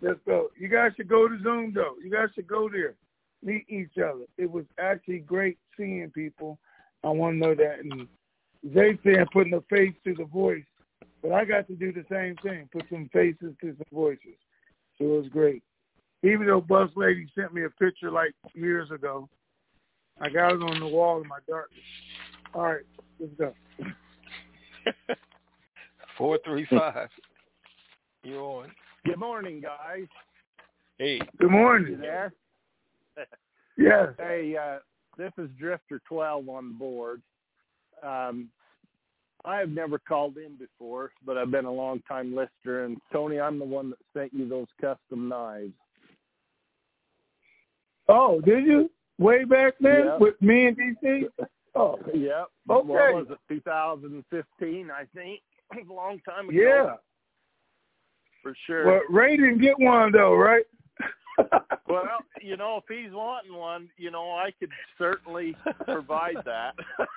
let's go. You guys should go to Zoom, though. You guys should go there, meet each other. It was actually great seeing people. I want to know that. And they saying putting a face to the voice, but I got to do the same thing, put some faces to some voices. So it was great. Even though Bus Lady sent me a picture like years ago, I got it on the wall in my darkness. All right, let's go. Four three five. You on? Good morning, guys. Hey. Good morning. You there? Yes. Hey, uh, this is Drifter 12 on the board. Um, I have never called in before, but I've been a long time listener. And Tony, I'm the one that sent you those custom knives. Oh, did you? Way back then Yeah. with me and DC? Oh, Yep. Okay. What was it? 2015, I think. A long time ago. yeah. For sure. Well, Ray didn't get one though, right? Well, you know, if he's wanting one, you know, I could certainly provide that.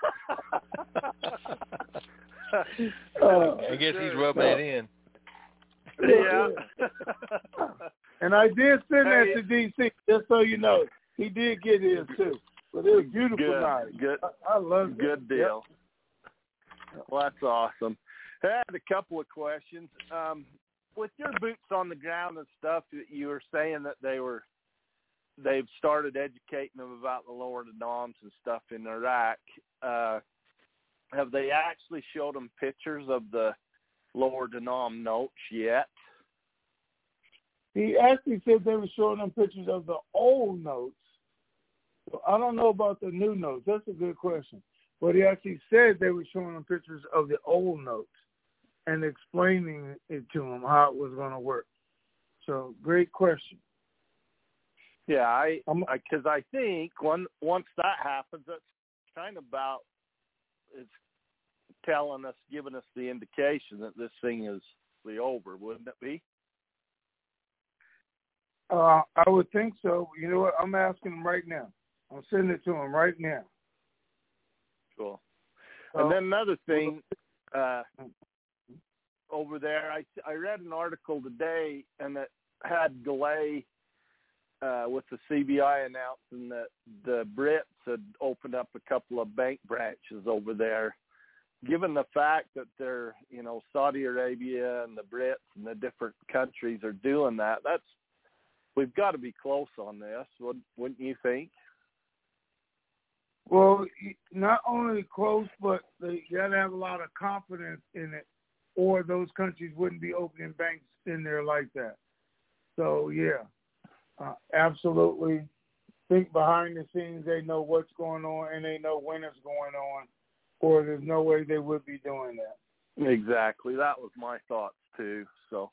Uh, I guess he's rubbing it in. yeah. And I did send that to DC, just so you know. He did get his too. But it was beautiful Good, knives. good, I, I love that. good deal. Well, that's awesome. I had a couple of questions. Um, with your boots on the ground and stuff, you were saying that they were they've started educating them about the lower denoms and stuff in Iraq. Uh, have they actually showed them pictures of the lower denom notes yet? He actually said they were showing them pictures of the old notes. So I don't know about the new notes. That's a good question. But he actually said they were showing them pictures of the old notes and explaining it to them how it was going to work. So great question. Yeah, I because I, think when once that happens, that's kind of about it's telling us, giving us the indication that this thing is really over, wouldn't it be? Uh, I would think so. You know what? I'm asking him right now. I'm sending it to him right now. Cool. And then another thing, uh, over there, I I read an article today, and it had delay uh, with the CBI announcing that the Brits had opened up a couple of bank branches over there given the fact that they're, you know, Saudi Arabia and the Brits and the different countries are doing that, that's we've got to be close on this, wouldn't, wouldn't you think? Well, not only close, but they got to have a lot of confidence in it, or those countries wouldn't be opening banks in there like that. So yeah, uh, absolutely. Think behind the scenes they know what's going on and they know when it's going on, or there's no way they would be doing that. Exactly. That was my thoughts too. So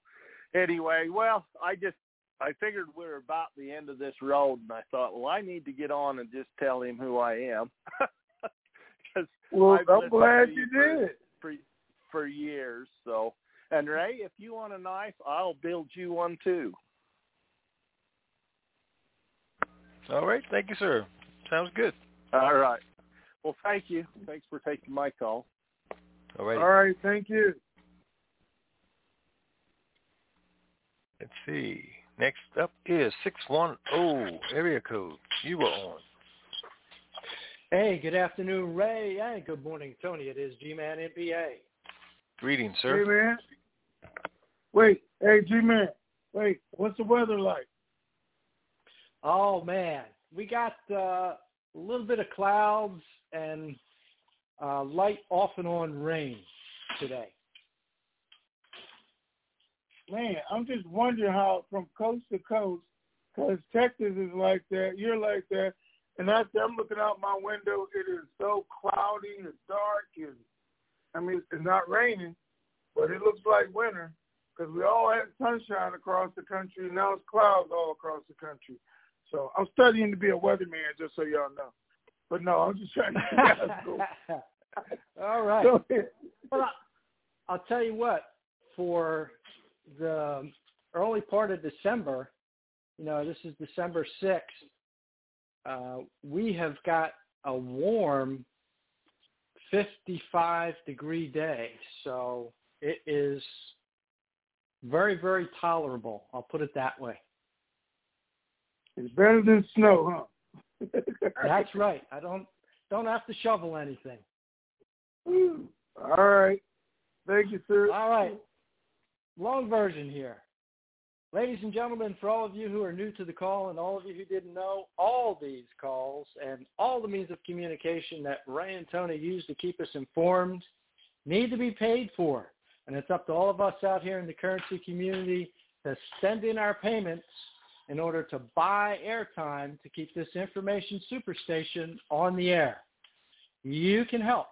anyway, well, I just I figured we are about the end of this road, and I thought, well, I need to get on and just tell him who I am. well, I'm glad you did for for years. So, and Ray, if you want a knife, I'll build you one too. All right. Thank you, sir. Sounds good. All right. Well, thank you. Thanks for taking my call. All right. All right. Thank you. Let's see. Next up is 610 area code. You were on. Hey, good afternoon, Ray, and good morning, Tony. It is G-Man NBA. Greetings, sir. Hey, man. Wait. Hey, G-Man. Wait. What's the weather like? Oh, man. We got uh, a little bit of clouds and uh, light off and on rain today. Man, I'm just wondering how from coast to coast, because Texas is like that, you're like that, and I, I'm looking out my window. It is so cloudy and dark, and I mean it's not raining, but it looks like winter because we all had sunshine across the country. And now it's clouds all across the country. So I'm studying to be a weatherman, just so y'all know. But no, I'm just trying to get you guys go. All right. Go. Well, I- I'll tell you what. For the early part of December, you know, this is December sixth. Uh, we have got a warm 55 degree day, so it is very, very tolerable. I'll put it that way. It's better than snow, huh? That's right. I don't don't have to shovel anything. All right. Thank you, sir. All right. Long version here. Ladies and gentlemen, for all of you who are new to the call and all of you who didn't know, all these calls and all the means of communication that Ray and Tony use to keep us informed need to be paid for. And it's up to all of us out here in the currency community to send in our payments in order to buy airtime to keep this information superstation on the air. You can help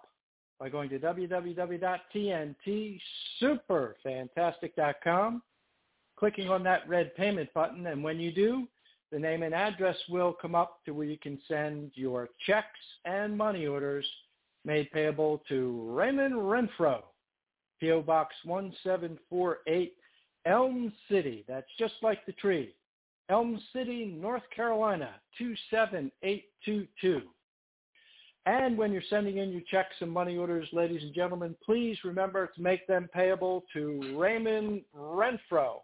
by going to www.tntsuperfantastic.com, clicking on that red payment button, and when you do, the name and address will come up to where you can send your checks and money orders made payable to Raymond Renfro, P.O. Box 1748, Elm City. That's just like the tree. Elm City, North Carolina, 27822. And when you're sending in your checks and money orders, ladies and gentlemen, please remember to make them payable to Raymond Renfro.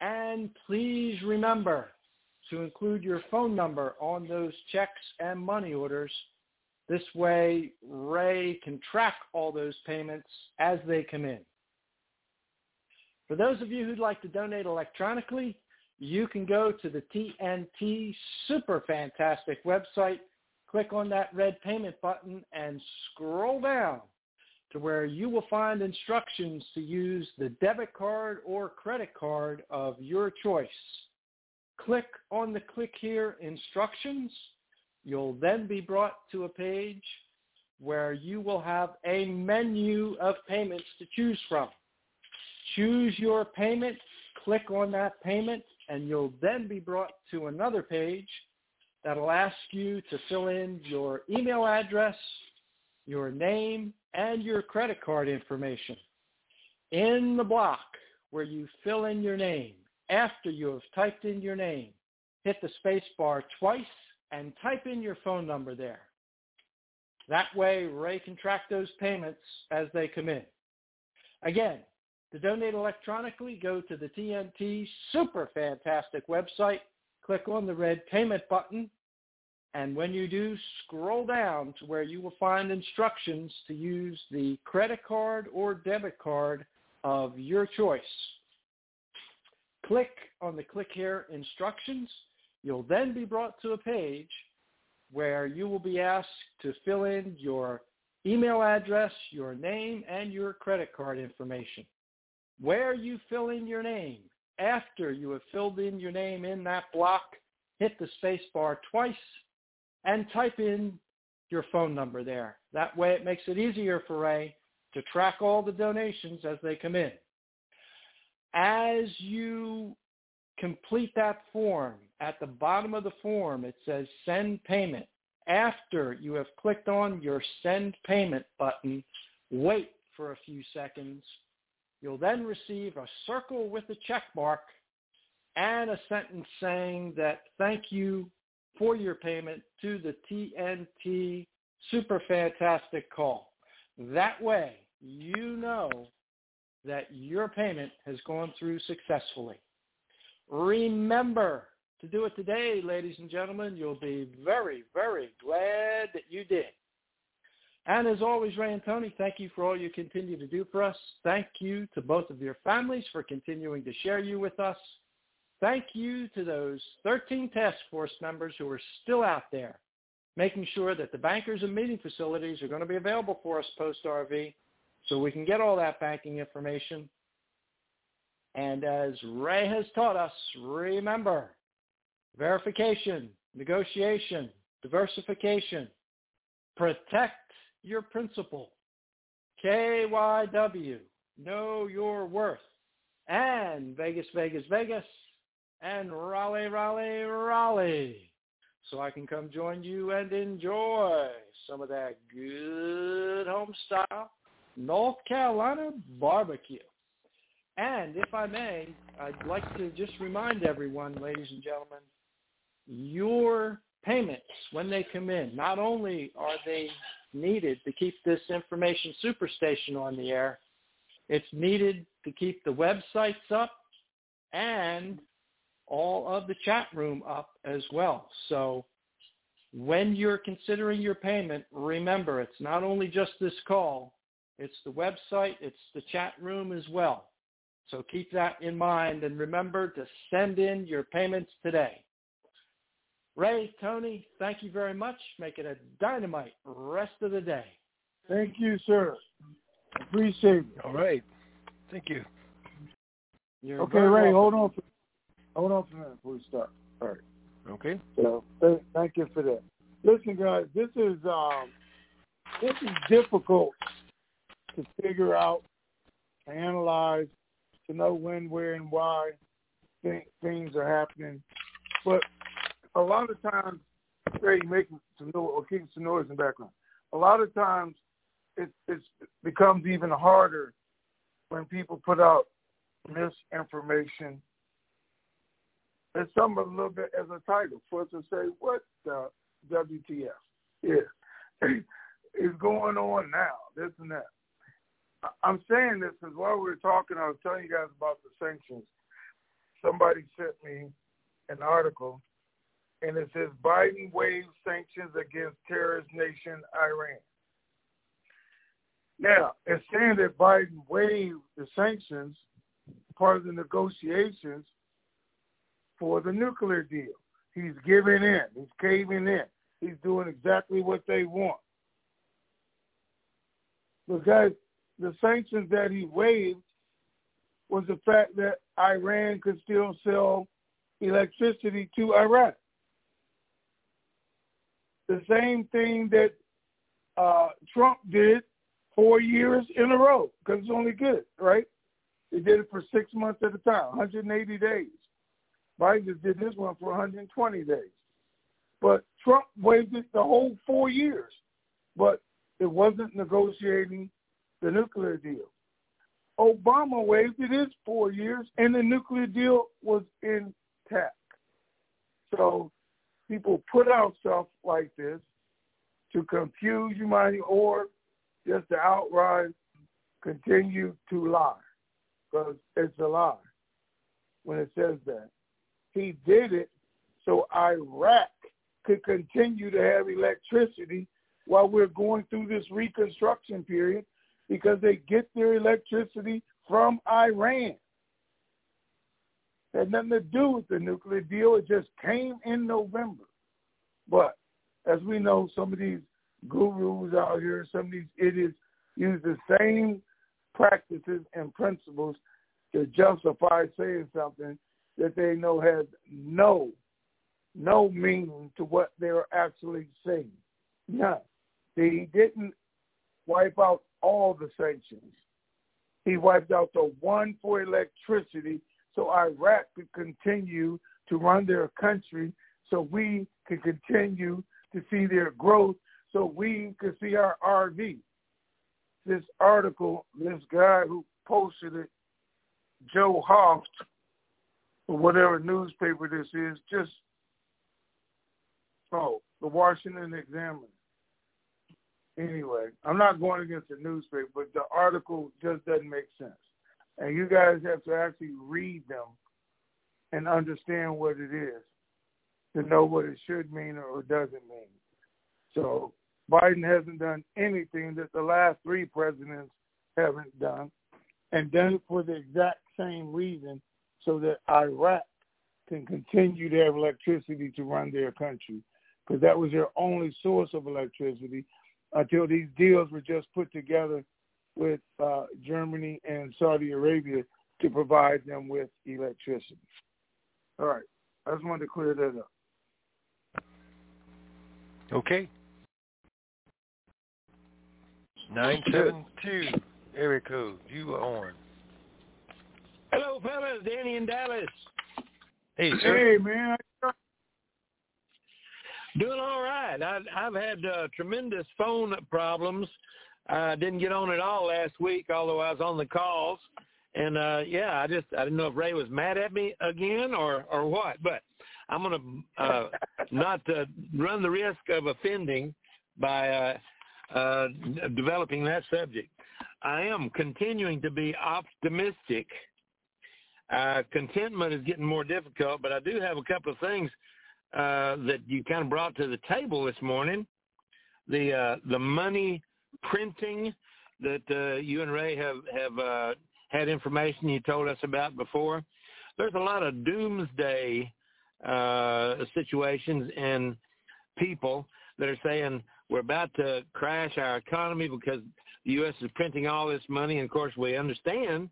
And please remember to include your phone number on those checks and money orders. This way, Ray can track all those payments as they come in. For those of you who'd like to donate electronically, you can go to the TNT Super Fantastic website, click on that red payment button, and scroll down to where you will find instructions to use the debit card or credit card of your choice. Click on the click here instructions. You'll then be brought to a page where you will have a menu of payments to choose from. Choose your payment, click on that payment, and you'll then be brought to another page that'll ask you to fill in your email address, your name, and your credit card information. In the block where you fill in your name, after you have typed in your name, hit the space bar twice and type in your phone number there. That way, Ray can track those payments as they come in. Again, to donate electronically, go to the TNT Super Fantastic website, click on the red payment button, And when you do, scroll down to where you will find instructions to use the credit card or debit card of your choice. Click on the click here instructions. You'll then be brought to a page where you will be asked to fill in your email address, your name, and your credit card information. Where you fill in your name, after you have filled in your name in that block, hit the space bar twice and type in your phone number there. That way it makes it easier for Ray to track all the donations as they come in. As you complete that form, at the bottom of the form it says send payment. After you have clicked on your send payment button, wait for a few seconds. You'll then receive a circle with a check mark and a sentence saying that thank you for your payment to the TNT Super Fantastic Call. That way, you know that your payment has gone through successfully. Remember to do it today, ladies and gentlemen. You'll be very, very glad that you did. And as always, Ray and Tony, thank you for all you continue to do for us. Thank you to both of your families for continuing to share you with us. Thank you to those 13 task force members who are still out there, making sure that the bankers and meeting facilities are going to be available for us post-RV so we can get all that banking information. And as Ray has taught us, remember, verification, negotiation, diversification, protect your principal, KYW, know your worth, and Vegas, Vegas, Vegas, and Raleigh, Raleigh, Raleigh. So I can come join you and enjoy some of that good home style North Carolina barbecue. And if I may, I'd like to just remind everyone, ladies and gentlemen, your payments, when they come in, not only are they needed to keep this information superstation on the air, it's needed to keep the websites up and all of the chat room up as well. So when you're considering your payment, remember it's not only just this call, it's the website, it's the chat room as well. So keep that in mind and remember to send in your payments today. Ray, Tony, thank you very much. Make it a dynamite rest of the day. Thank you, sir. Appreciate it. All right. Thank you. You're okay, Ray, welcome. hold on. For, hold on for a minute before we start. All right. Okay. So th- thank you for that. Listen, guys, this is um, this is difficult to figure out, to analyze, to know when, where, and why th- things are happening. But a lot of times, Ray, making some noise or keeping some noise in the background. A lot of times, it it's, it becomes even harder when people put out misinformation. It's some a little bit as a title for us to say, what the WTF is is going on now, this and that. I'm saying this because while we were talking, I was telling you guys about the sanctions. Somebody sent me an article, and it says Biden waives sanctions against terrorist nation Iran. Now, it's saying that Biden waived the sanctions, part of the negotiations for the nuclear deal. He's giving in. He's caving in. He's doing exactly what they want. Because the sanctions that he waived was the fact that Iran could still sell electricity to Iraq. The same thing that uh, Trump did four years in a row because it's only good, right? He did it for six months at a time, 180 days. Biden just did this one for 120 days. But Trump waived it the whole four years, but it wasn't negotiating the nuclear deal. Obama waived it his four years, and the nuclear deal was intact. So people put out stuff like this to confuse you, or just to outright continue to lie, because it's a lie when it says that. He did it so Iraq could continue to have electricity while we're going through this reconstruction period because they get their electricity from Iran. It had nothing to do with the nuclear deal. It just came in November. But as we know, some of these gurus out here, some of these idiots use the same practices and principles to justify saying something that they know has no no meaning to what they're actually saying. None. He didn't wipe out all the sanctions. He wiped out the one for electricity so Iraq could continue to run their country so we could continue to see their growth so we could see our RV. This article, this guy who posted it, Joe Hoft, or whatever newspaper this is, just oh, the Washington Examiner. Anyway, I'm not going against the newspaper, but the article just doesn't make sense. And you guys have to actually read them and understand what it is to know what it should mean or doesn't mean. So Biden hasn't done anything that the last three presidents haven't done, and done it for the exact same reason so that Iraq can continue to have electricity to run their country because that was their only source of electricity until these deals were just put together with uh, Germany and Saudi Arabia to provide them with electricity. All right. I just wanted to clear that up. Okay. 972 area code. You are on. Hello, fellas. Danny in Dallas. Hey, sir. Hey, man. Doing all right. I, I've had uh, tremendous phone problems. I didn't get on at all last week, although I was on the calls. And uh yeah, I just I didn't know if Ray was mad at me again or or what. But I'm gonna uh, not uh, run the risk of offending by uh, uh, developing that subject. I am continuing to be optimistic. Uh, contentment is getting more difficult, but I do have a couple of things uh, that you kind of brought to the table this morning. The uh, the money printing that uh, you and Ray have have uh, had information you told us about before. There's a lot of doomsday uh, situations and people that are saying we're about to crash our economy because the U.S. is printing all this money. And of course, we understand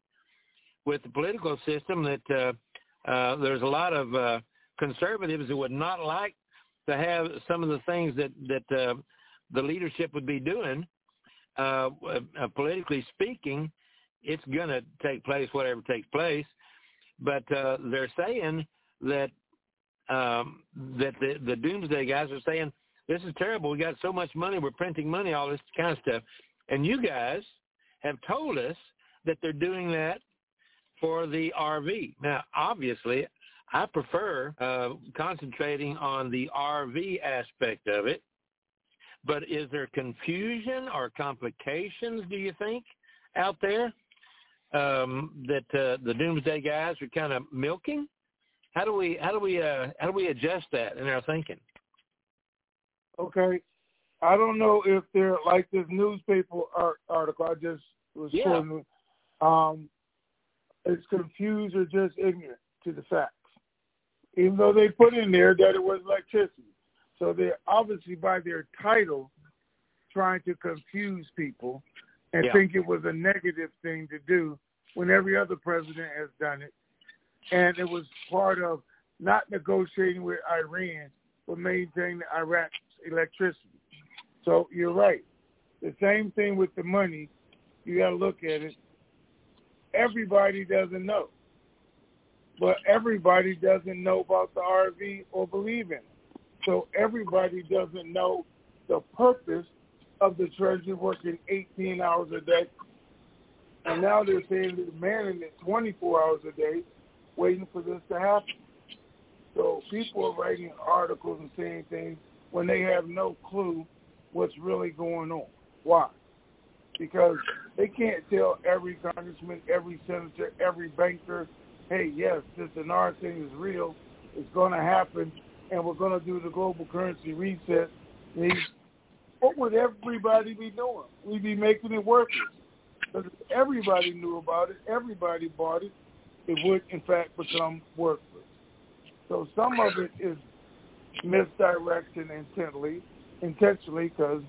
with the political system that uh, uh, there's a lot of uh, conservatives who would not like to have some of the things that that uh, the leadership would be doing. Uh, uh, politically speaking, it's going to take place whatever takes place. But uh, they're saying that um, that the, the doomsday guys are saying this is terrible. We got so much money. We're printing money, all this kind of stuff. And you guys have told us that they're doing that for the RV. Now, obviously, I prefer uh, concentrating on the RV aspect of it. But is there confusion or complications, do you think, out there um, that uh, the doomsday guys are kind of milking? How do we how do we uh, how do we adjust that in our thinking? Okay, I don't know if they're like this newspaper art, article I just was Yeah. quoting. Um, it's confused or just ignorant to the facts, even though they put in there that it was electricity. So they're obviously by their title trying to confuse people and Yeah. think it was a negative thing to do when every other president has done it. And it was part of not negotiating with Iran, but maintaining Iraq's electricity. So you're right. The same thing with the money. You got to look at it. Everybody doesn't know. But everybody doesn't know about the RV or believe in it. So everybody doesn't know the purpose of the treasury working 18 hours a day. And now they're saying they're manning it 24 hours a day, waiting for this to happen. So people are writing articles and saying things when they have no clue what's really going on. Why? Because they can't tell every congressman, every senator, every banker, hey, yes, this Dinar thing is real. It's going to happen, and we're going to do the global currency reset, then what would everybody be doing? We'd be making it worthless. Because if everybody knew about it, everybody bought it, it would in fact become worthless. So some of it is misdirection intently, intentionally, because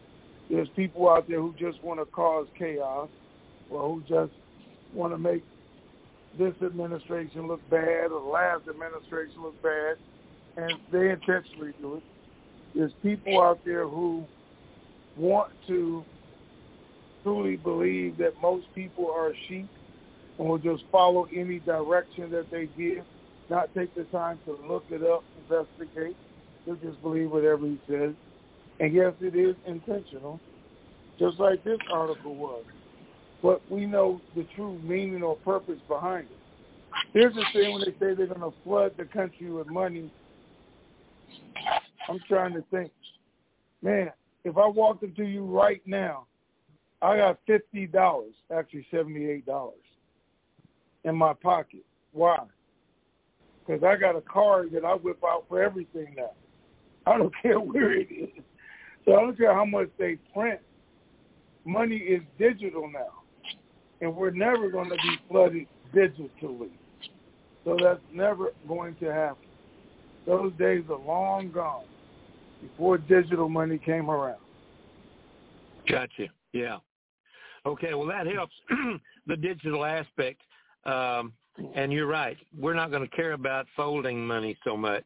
there's people out there who just want to cause chaos, or who just want to make this administration look bad or the last administration look bad, and they intentionally do it. There's people out there who want to truly believe that most people are sheep and will just follow any direction that they give, not take the time to look it up, investigate. They'll just believe whatever he says. And yes, it is intentional, just like this article was. But we know the true meaning or purpose behind it. Here's the thing when they say they're going to flood the country with money. I'm trying to think. Man, if I walked up to you right now, I got fifty dollars, actually seventy-eight dollars, in my pocket. Why? Because I got a card that I whip out for everything now. I don't care where it is. So I don't care how much they print. Money is digital now, and we're never going to be flooded digitally. So that's never going to happen. Those days are long gone before digital money came around. Gotcha. Yeah. Okay. Well, that helps the digital aspect. Um, and you're right. We're not going to care about folding money so much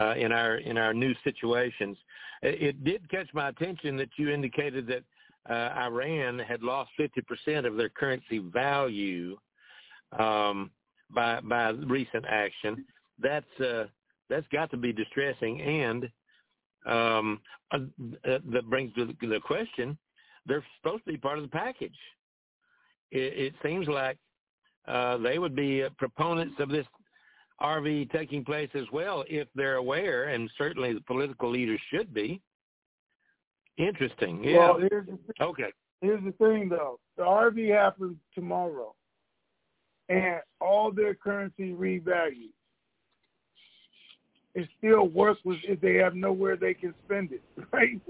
uh, in our in our new situations. It, did catch my attention that you indicated that uh, Iran had lost 50% of their currency value um, by by recent action. That's uh, that's got to be distressing, and um, uh, that brings the, the question: they're supposed to be part of the package. It, it seems like uh, they would be proponents of this RV taking place as well if they're aware, and certainly the political leaders should be. Interesting. Yeah. Well, here's the thing. okay. Here's the thing, though. The RV happens tomorrow, and all their currency revalued. It's still worthless if they have nowhere they can spend it, right?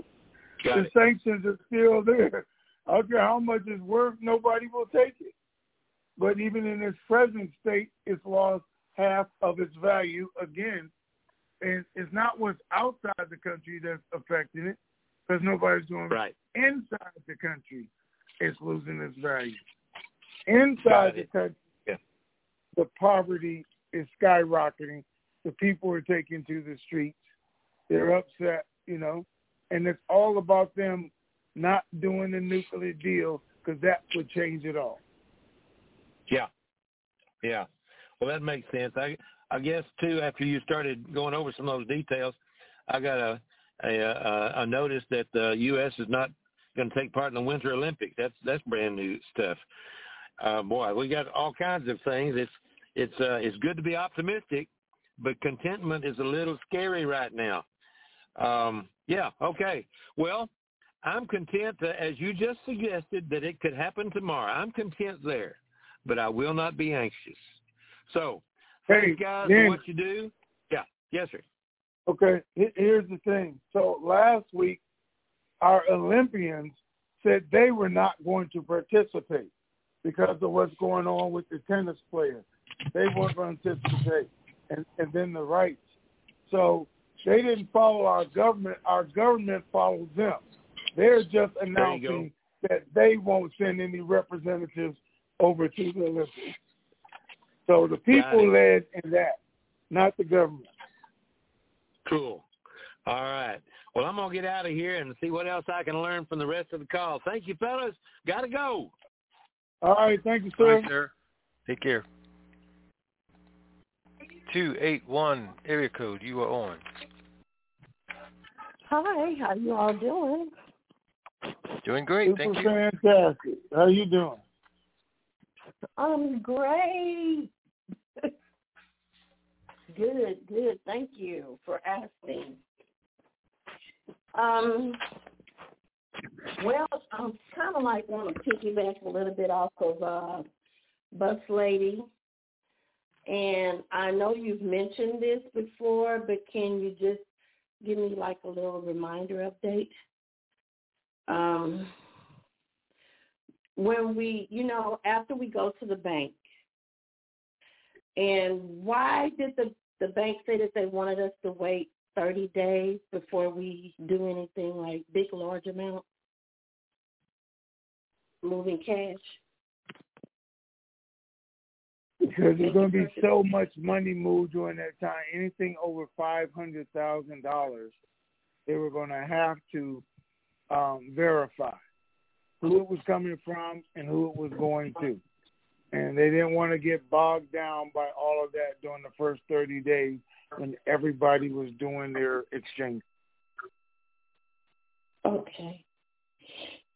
Got the it. sanctions are still there. I don't care how much it's worth, nobody will take it. But even in its present state, it's lost half of its value again. And it's not what's outside the country that's affecting it, because nobody's doing right. inside the country. It's losing its value. Inside Got the country, Yeah. the poverty is skyrocketing. The people are taking to the streets. They're upset, you know, and it's all about them not doing the nuclear deal because that would change it all. Yeah. Yeah. Well, that makes sense. I I guess too. After you started going over some of those details, I got a a, a, notice that the U.S. is not going to take part in the Winter Olympics. That's that's brand new stuff. Uh, boy, we got all kinds of things. It's it's uh, it's good to be optimistic, but contentment is a little scary right now. Um, yeah. Okay. Well, I'm content, uh, as you just suggested, that it could happen tomorrow. I'm content there, but I will not be anxious. So, Hey, guys what you do. Yeah. Yes, sir. Okay, here's the thing. So last week, our Olympians said they were not going to participate because of what's going on with the tennis players. They weren't going to participate, and, and then the rights. So they didn't follow our government. Our government follows them. They're just announcing that they won't send any representatives over to the Olympics. So the people led in that, not the government. Cool. All right. Well, I'm gonna get out of here and see what else I can learn from the rest of the call. Thank you, fellas. Gotta go. All right, thank you, sir. right, sir. Take care. 281 area code, you are on. Hi, how you all doing? Doing great, thank you. Super fantastic. How you doing? I'm great. Good, good. Thank you for asking. Um, well, I'm kind of like want to piggyback a little bit off of uh, Bus Lady, And I know you've mentioned this before, but can you just give me like a little reminder update? Um, when we, you know, after we go to the bank, and why did the the bank say that they wanted us to wait 30 days before we do anything like big, large amount moving cash? Because there's going to be so much money moved during that time. Anything over five hundred thousand dollars, they were going to have to um, verify who it was coming from and who it was going to and they didn't want to get bogged down by all of that during the first 30 days when everybody was doing their exchange. Okay.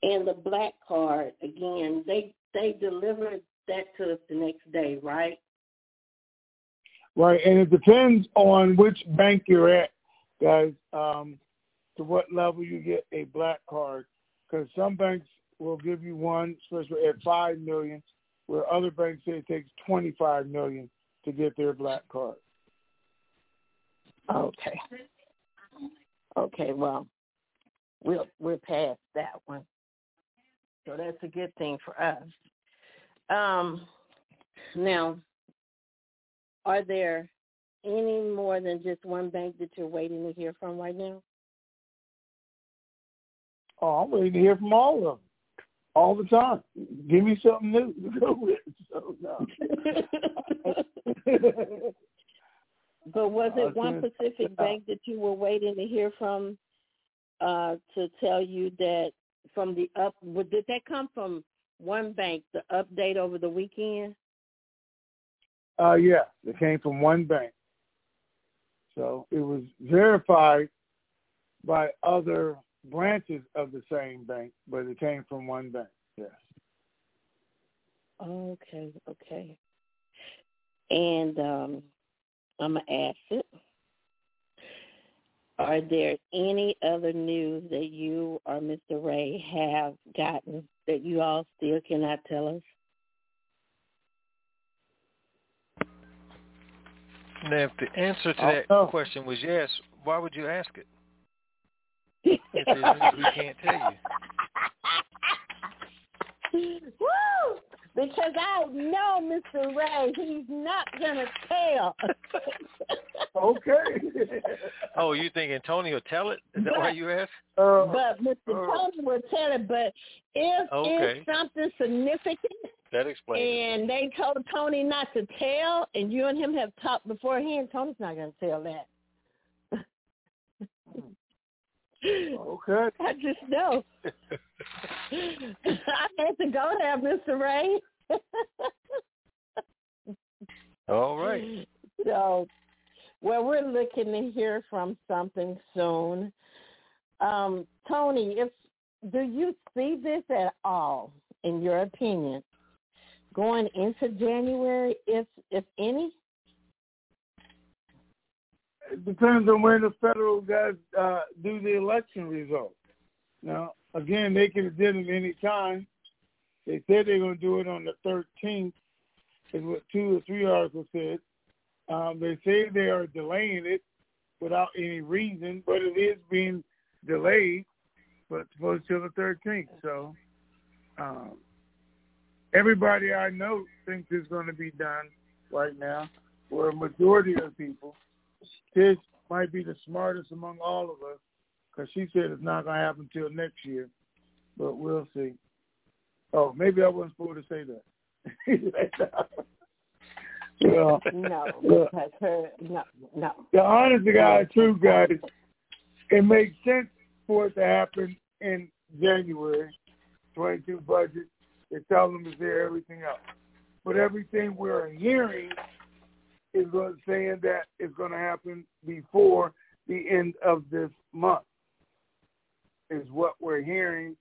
And the black card again, they they delivered that to us the next day, right? Right, and it depends on which bank you're at, guys. Um, to what level you get a black card, because some banks will give you one, especially at five million, where other banks say it takes 25 million to get their black card. Okay. Okay, well, we'll we're past that one. So that's a good thing for us. Um now are there any more than just one bank that you're waiting to hear from right now? Oh, I'm waiting to hear from all of them all the time. Give me something new to go with. So no. but was it one Pacific bank that you were waiting to hear from uh, to tell you that from the up? Did that come from one bank? The update over the weekend? Uh, yeah, it came from one bank. So it was verified by other branches of the same bank, but it came from one bank. Yes. Okay, okay. And um, I'm gonna ask it. Are there any other news that you or Mr. Ray have gotten that you all still cannot tell us? Now, if the answer to that Oh, no. question was yes, why would you ask it? If there's news we can't tell you. Woo! Because I know Mr. Ray, he's not gonna tell. okay. Oh, you think Tony will tell it? Is that why you asked? Uh, but Mr. Tony will tell it. But if Okay. it's something significant That explains it. and they told Tony not to tell, and you and him have talked beforehand, Tony's not gonna tell that. Okay. I just know. I had to go there, Mr. Ray. All right. So, well, we're looking to hear from something soon. Um, Tony, if do you see this at all, in your opinion, going into January, if if any? It depends on when the federal guys uh, do the election results. Now, again, they could have did it any time. They said they're going to do it on the 13th, is what two or three articles said. Um, they say they are delaying it without any reason, but it is being delayed, but supposed till the 13th. So um, everybody I know thinks it's going to be done right now, or a majority of people. Tish might be the smartest among all of us because she said it's not going to happen until next year, but we'll see. Oh, maybe I wasn't supposed to say that. well, No, because her no no. the honest to God truth, guys, it makes sense for it to happen in January, 22 budget. They tell them is there, everything else. But everything we're hearing is going saying that it's going to happen before the end of this month. Is what we're hearing.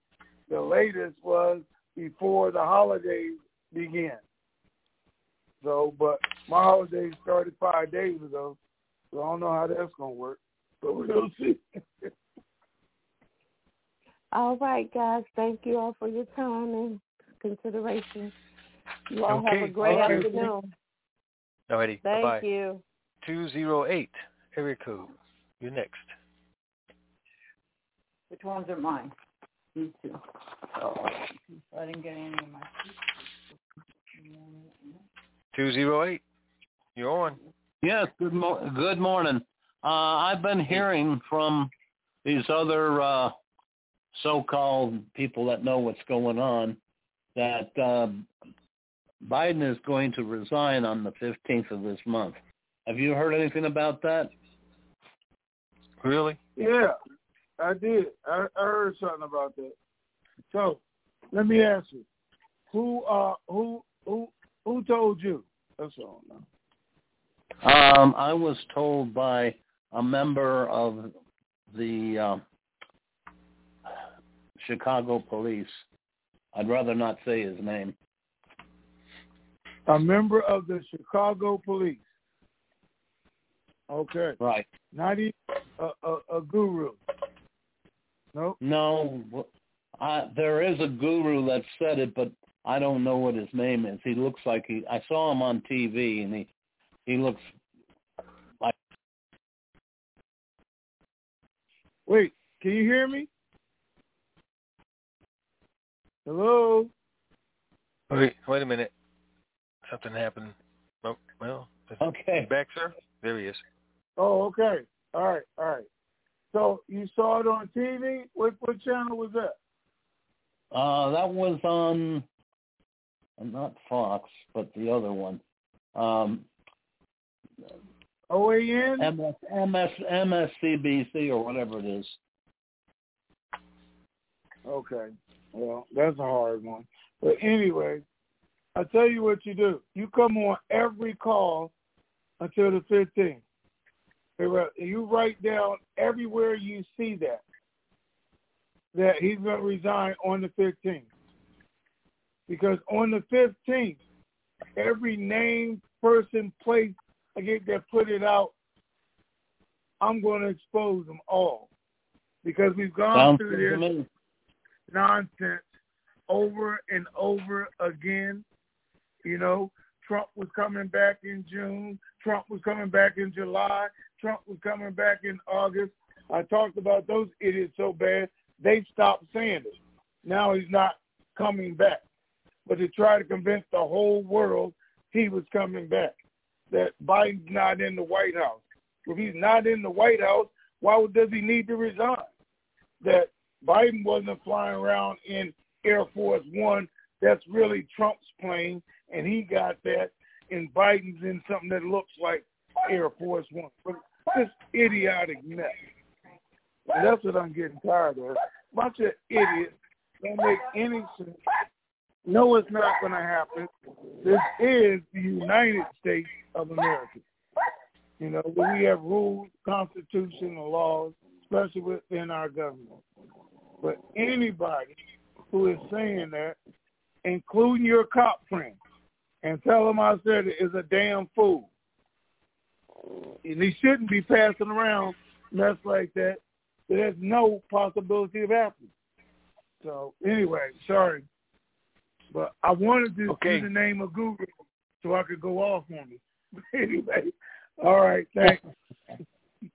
The latest was before the holidays begin. So, but my holidays started five days ago, so I don't know how that's going to work. But we'll see. All right, guys. Thank you all for your time and consideration. You all have a great All right. afternoon. Alrighty. Thank Bye-bye. you. 208, area code. You're next. Which ones are mine? These two. Oh, I didn't get any of my. 208, you're on. Yes, good mo- good morning. Uh, I've been hearing from these other uh, so-called people that know what's going on that uh, Biden is going to resign on the 15th of this month. Have you heard anything about that? Really? Yeah, I did. I, I heard something about that. So, let me ask you, who uh who who who told you? That's all. Now. Um, I was told by a member of the uh, Chicago police. I'd rather not say his name. A member of the Chicago police. Okay. Right. Not even a, a, a guru. Nope. No, uh, there is a guru that said it, but I don't know what his name is. He looks like he. I saw him on TV, and he he looks like. Wait, can you hear me? Hello. Wait, wait a minute. Something happened. Oh, well. Okay. Back, sir? There he is. Oh, okay. All right, all right. So you saw it on TV. What what channel was that? Uh, that was on, not Fox, but the other one. Um, OAN? MS, MS, MSCBC or whatever it is. Okay. Well, that's a hard one. But anyway, I tell you what you do. You come on every call until the 15th. You write down everywhere you see that that he's going to resign on the 15th. Because on the 15th, every name, person, place, I get that put it out, I'm going to expose them all. Because we've gone Sounds through this nonsense over and over again. You know, Trump was coming back in June. Trump was coming back in July. Trump was coming back in August. I talked about those idiots so bad they stopped saying it. Now he's not coming back. But to try to convince the whole world he was coming back, that Biden's not in the White House. If he's not in the White House, why does he need to resign? That Biden wasn't flying around in Air Force One. That's really Trump's plane, and he got that. And Biden's in something that looks like Air Force One. This idiotic mess. And that's what I'm getting tired of. Bunch of idiots don't make any sense. No, it's not going to happen. This is the United States of America. You know, we have rules, constitution, and laws, especially within our government. But anybody who is saying that, including your cop friend, and tell them I said it, is a damn fool. And he shouldn't be passing around mess like that. There's no possibility of happening. So anyway, sorry, but I wanted to Okay. see the name of Google so I could go off on it. But anyway, all right, thanks.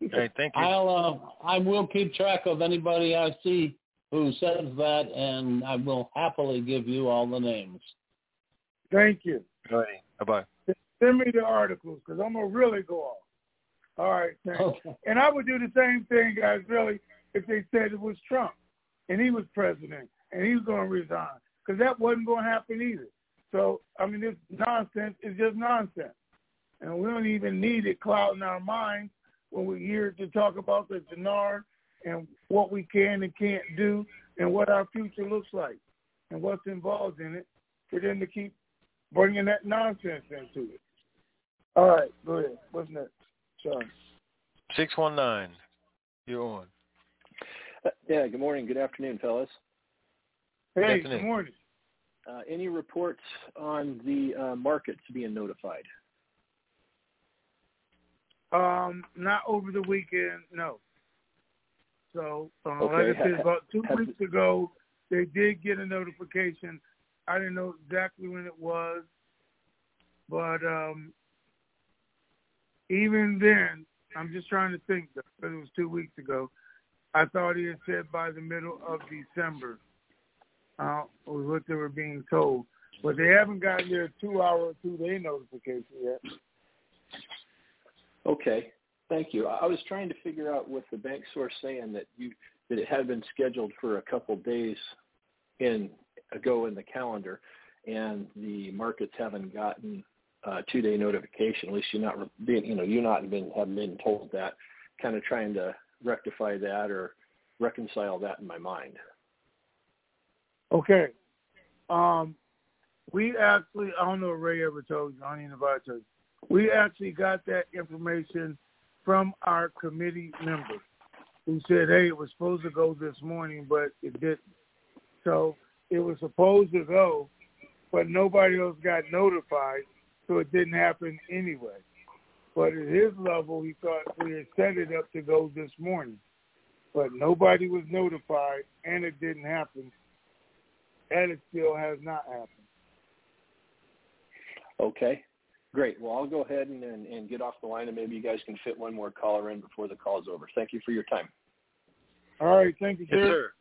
Okay, thank you. I'll uh, I will keep track of anybody I see who says that, and I will happily give you all the names. Thank you. All righty. Bye-bye. Send me the articles because I'm gonna really go off. All right, thanks. Okay. And I would do the same thing, guys. Really, if they said it was Trump and he was president and he was going to resign, because that wasn't going to happen either. So I mean, this nonsense is just nonsense, and we don't even need it clouding our minds when we're here to talk about the dinar and what we can and can't do and what our future looks like and what's involved in it for them to keep bringing that nonsense into it. All right, go ahead. What's next? Sorry. 619, you're on. Uh, Yeah, good morning, good afternoon, fellas. Hey, afternoon. good morning. Uh, any reports on the uh, markets being notified? Um, not over the weekend, no. So, uh, Okay, like I said, about two weeks ago, they did get a notification. I didn't know exactly when it was, but um, even then, I'm just trying to think. But it was two weeks ago. I thought he had said by the middle of December. Uh, was what they were being told, but they haven't gotten their two-hour two-day notification yet. Okay, thank you. I was trying to figure out what the bank source saying that you that it had been scheduled for a couple days in ago in the calendar, and the markets haven't gotten uh, two-day notification. At least you're not being, you know, you're not been have been told that. Kind of trying to rectify that or reconcile that in my mind. Okay. Um, we actually, I don't know if Ray ever told you, I don't even know if I told you. We actually got that information from our committee member who said, hey, it was supposed to go this morning, but it didn't. So it was supposed to go, but nobody else got notified, so it didn't happen anyway. But at his level, he thought we had set it up to go this morning. But nobody was notified, and it didn't happen. And it still has not happened. Okay, great. Well, I'll go ahead and, and, and get off the line, and maybe you guys can fit one more caller in before the call is over. Thank you for your time. All right, thank you, Yes, sir.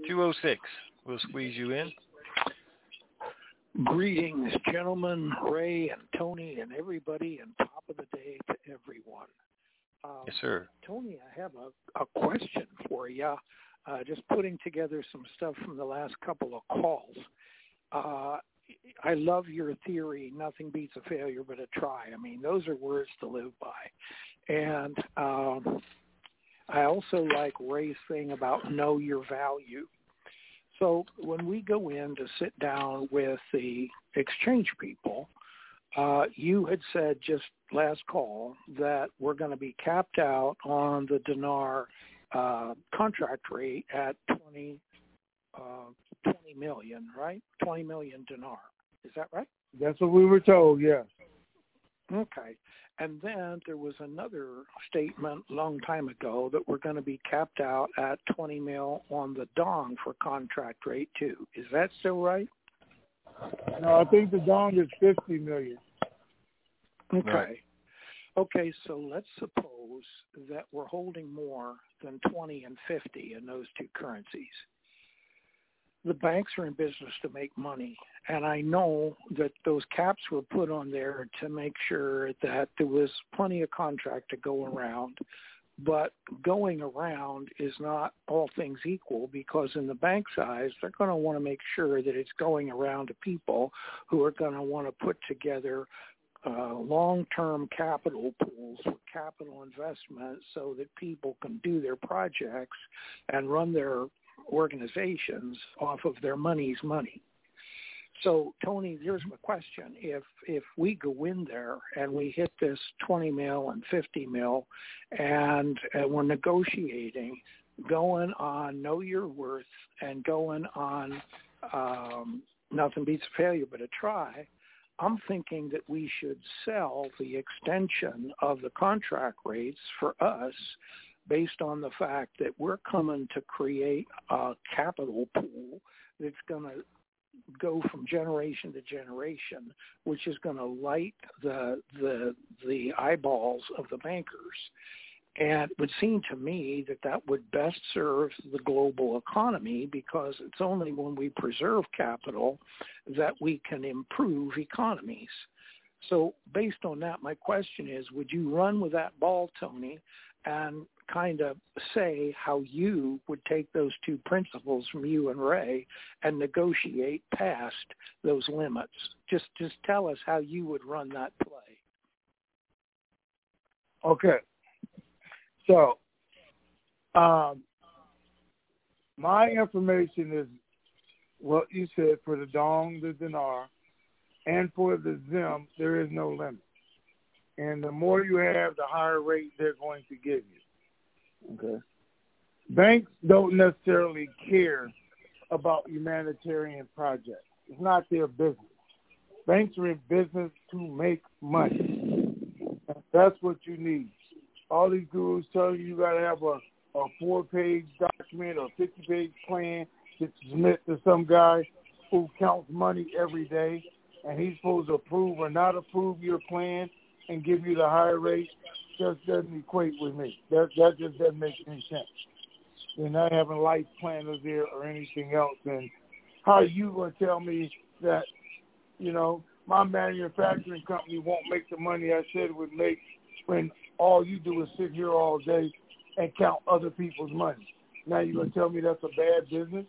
Sir. 206. We'll squeeze you in. Greetings, gentlemen, Ray and Tony and everybody, and top of the day to everyone. Um, Yes, sir. Tony, I have a, a question for you. Uh, just putting together some stuff from the last couple of calls. Uh, I love your theory, nothing beats a failure but a try. I mean, those are words to live by. And um, I also like Ray's thing about know your value. So when we go in to sit down with the exchange people, uh, you had said just last call that we're going to be capped out on the dinar uh, contract rate at 20, uh, 20 million, right? 20 million dinar. Is that right? That's what we were told, yes. Okay. And then there was another statement long time ago that we're going to be capped out at 20 mil on the dong for contract rate too. Is that still right? No, I think the dong is 50 million. Okay. Okay, so let's suppose that we're holding more than 20 and 50 in those two currencies. The banks are in business to make money, and I know that those caps were put on there to make sure that there was plenty of contract to go around. But going around is not all things equal because in the bank's eyes, they're going to want to make sure that it's going around to people who are going to want to put together uh, long-term capital pools for capital investment so that people can do their projects and run their organizations off of their money's money. So, Tony, here's my question: If if we go in there and we hit this 20 mil and 50 mil, and, and we're negotiating, going on know your worth and going on um, nothing beats a failure but a try, I'm thinking that we should sell the extension of the contract rates for us based on the fact that we're coming to create a capital pool that's going to go from generation to generation, which is going to light the the the eyeballs of the bankers. And it would seem to me that that would best serve the global economy because it's only when we preserve capital that we can improve economies. So based on that, my question is, would you run with that ball, Tony, and kind of say how you would take those two principles from you and Ray and negotiate past those limits? Just just tell us how you would run that play. Okay. So, um, my information is what you said for the dong, the dinar, and for the zim, there is no limit. And the more you have, the higher rate they're going to give you. Okay. Banks don't necessarily care about humanitarian projects. It's not their business. Banks are in business to make money. That's what you need. All these gurus tell you you got to have a, a four-page document or 50-page plan to submit to some guy who counts money every day, and he's supposed to approve or not approve your plan, and give you the higher rate just doesn't equate with me. That that just doesn't make any sense. They're not having life planners there or anything else. And how are you going to tell me that, you know, my manufacturing company won't make the money I said it would make when all you do is sit here all day and count other people's money? Now you're going to tell me that's a bad business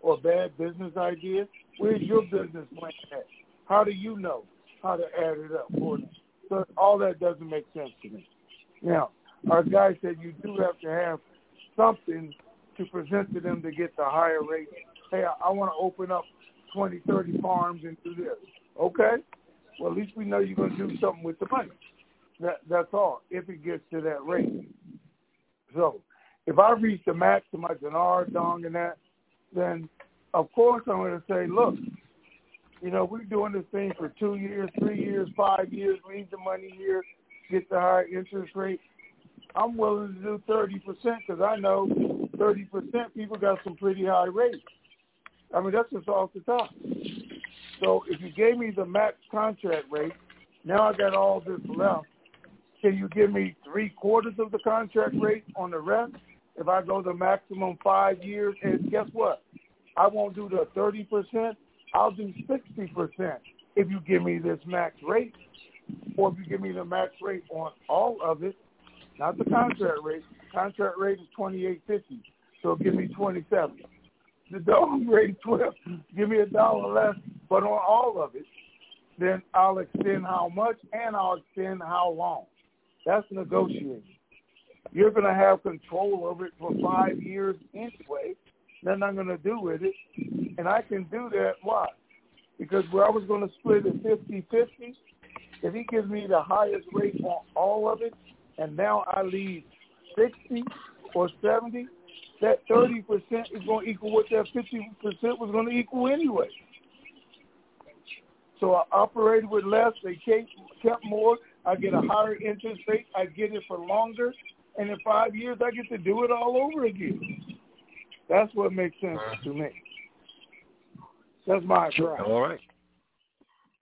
or a bad business idea? Where's your business plan at? How do you know how to add it up for them? So all that doesn't make sense to me. Now, our guy said you do have to have something to present to them to get the higher rate. Hey, I, I want to open up 20, 30 farms and do this. Okay? Well, at least we know you're going to do something with the money. That, that's all, if it gets to that rate. So, if I reach the max to my dinar, dong, and that, then of course I'm going to say, look, you know, we're doing this thing for two years, three years, five years, leave the money here, get the higher interest rate. I'm willing to do 30% because I know 30% people got some pretty high rates. I mean, that's just off the top. So if you gave me the max contract rate, now I got all this left. Can you give me three quarters of the contract rate on the rest? If I go the maximum five years, and guess what? I won't do the 30%. I'll do 60% if you give me this max rate. Or if you give me the max rate on all of it, not the contract rate. Contract rate is twenty eight fifty, so give me twenty seven. The dog rate twelve. Give me a dollar less, but on all of it, then I'll extend how much and I'll extend how long. That's negotiating. You're going to have control over it for five years anyway. Nothing I'm going to do with it. And I can do that. Why? Because where I was going to split it 50-50, if he gives me the highest rate on all of it, and now I leave 60 or 70, that 30% is going to equal what that 50% was going to equal anyway. So I operated with less. They kept, kept more. I get a higher interest rate. I get it for longer. And in five years, I get to do it all over again. That's what makes sense uh-huh. to me. That's my right. All right.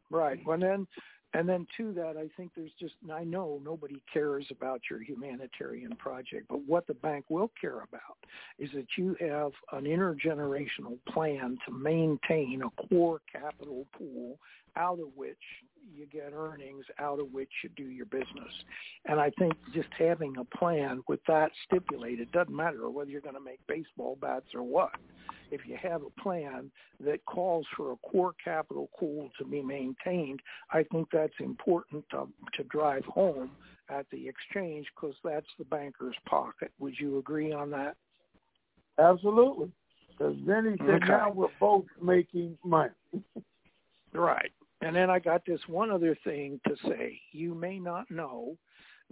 Right. Well, then and then to that, I think there's just, I know nobody cares about your humanitarian project, but what the bank will care about is that you have an intergenerational plan to maintain a core capital pool out of which you get earnings, out of which you do your business. And I think just having a plan with that stipulated, doesn't matter whether you're going to make baseball bats or what if you have a plan that calls for a core capital pool to be maintained, I think that's important to, to drive home at the exchange because that's the banker's pocket. Would you agree on that? Absolutely. Because then he said, okay. now we're both making money. right. And then I got this one other thing to say. You may not know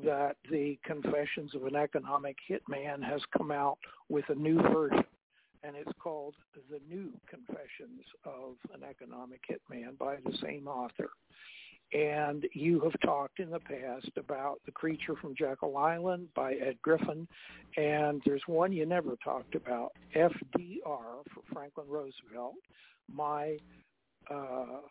that the Confessions of an Economic Hitman has come out with a new version and it's called The New Confessions of an Economic Hitman by the same author. And you have talked in the past about The Creature from Jekyll Island by Ed Griffin, and there's one you never talked about, FDR for Franklin Roosevelt, my uh,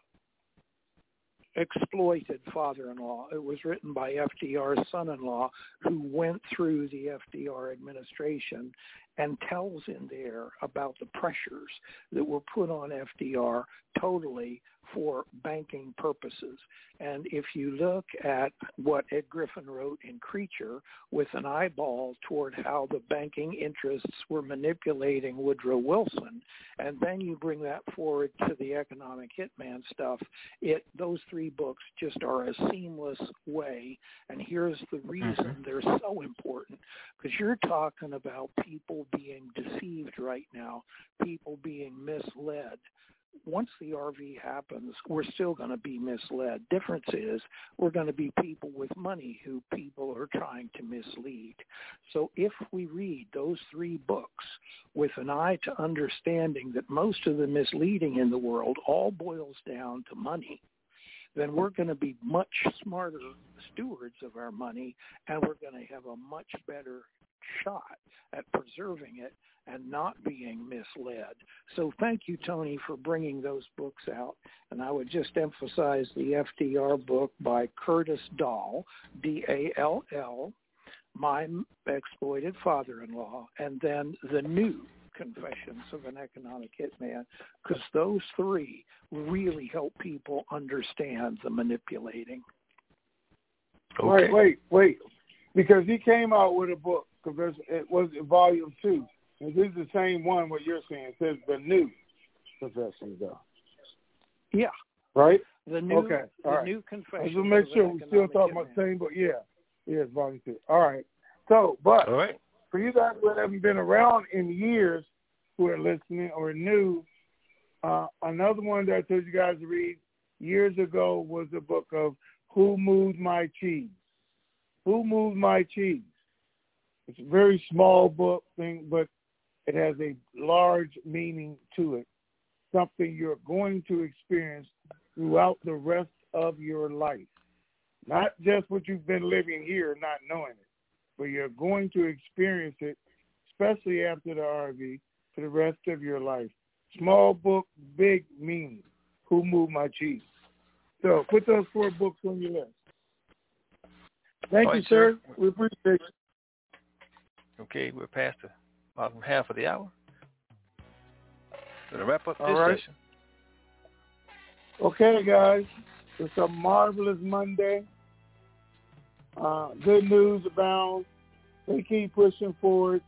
exploited father-in-law. It was written by FDR's son-in-law who went through the FDR administration and tells in there about the pressures that were put on FDR totally for banking purposes. And if you look at what Ed Griffin wrote in Creature with an eyeball toward how the banking interests were manipulating Woodrow Wilson, and then you bring that forward to the economic hitman stuff, it those three books just are a seamless way. And here's the reason mm-hmm. they're so important because you're talking about people being deceived right now, people being misled once the RV happens, we're still going to be misled. Difference is we're going to be people with money who people are trying to mislead. So if we read those three books with an eye to understanding that most of the misleading in the world all boils down to money, then we're going to be much smarter stewards of our money and we're going to have a much better shot at preserving it and not being misled. So thank you, Tony, for bringing those books out. And I would just emphasize the FDR book by Curtis Dall, D-A-L-L, My Exploited Father-in-Law, and then the new Confessions of an Economic Hitman, because those three really help people understand the manipulating. Okay. Wait, wait, wait. Because he came out with a book, because it was volume two. And this is the same one what you're saying. It says the new Confessions, though. Yeah. Right? The new, okay. the All right. new confession. Let's just make sure we're still talking about the same book. Yeah. Yeah, it's volume two. All right. So, but All right. for you guys who haven't been around in years, who are listening or new, uh, another one that I told you guys to read years ago was the book of Who Moved My Cheese. Who Moved My Cheese? It's a very small book thing, but it has a large meaning to it. Something you're going to experience throughout the rest of your life. Not just what you've been living here, not knowing it, but you're going to experience it, especially after the RV, for the rest of your life. Small book, big meaning. Who moved my cheese? So put those four books on your list. Thank All you, right, sir. sir. We appreciate it. Okay, we're past the bottom half of the hour. Gonna wrap up this right. session. Okay, guys. It's a marvelous Monday. Uh, good news abounds. They keep pushing forward.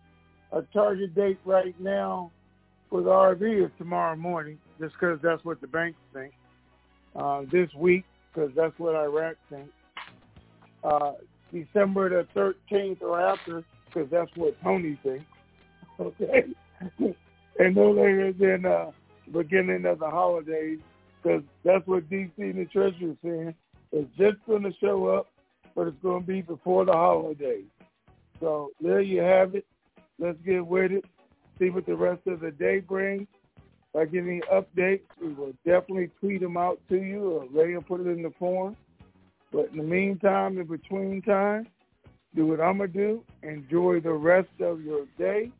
A target date right now for the RV is tomorrow morning, just because that's what the banks think. Uh, this week, because that's what Iraq thinks. Uh, December the 13th or after, because that's what Tony thinks. Okay? and no later than uh, beginning of the holidays, because that's what DC and the Treasury is saying. It's just going to show up, but it's going to be before the holidays. So there you have it. Let's get with it. See what the rest of the day brings. If I get any updates, we will definitely tweet them out to you or Ray will put it in the form. But in the meantime, in between time, do what I'm going to do. Enjoy the rest of your day.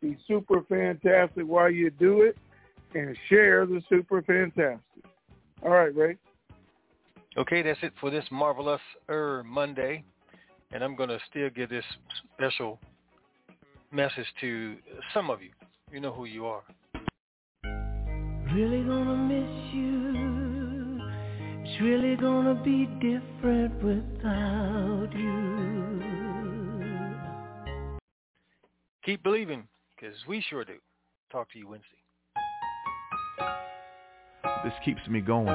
Be super fantastic while you do it and share the super fantastic. All right, Ray. Okay, that's it for this marvelous er Monday, and I'm gonna still give this special message to some of you. You know who you are. Really gonna miss you. It's really gonna be different without you. Keep believing, because we sure do. Talk to you Wednesday. This keeps me going.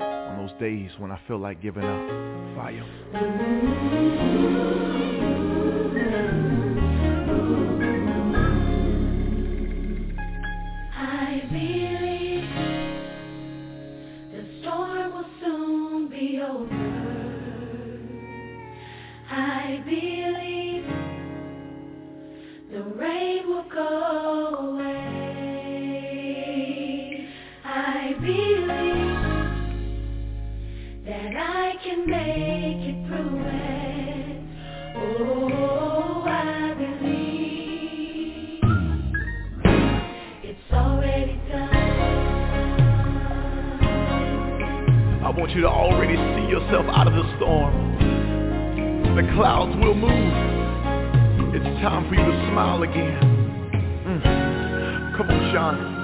On those days when I feel like giving up. Fire. You to already see yourself out of the storm. The clouds will move. It's time for you to smile again. Mm. Come on, Sean.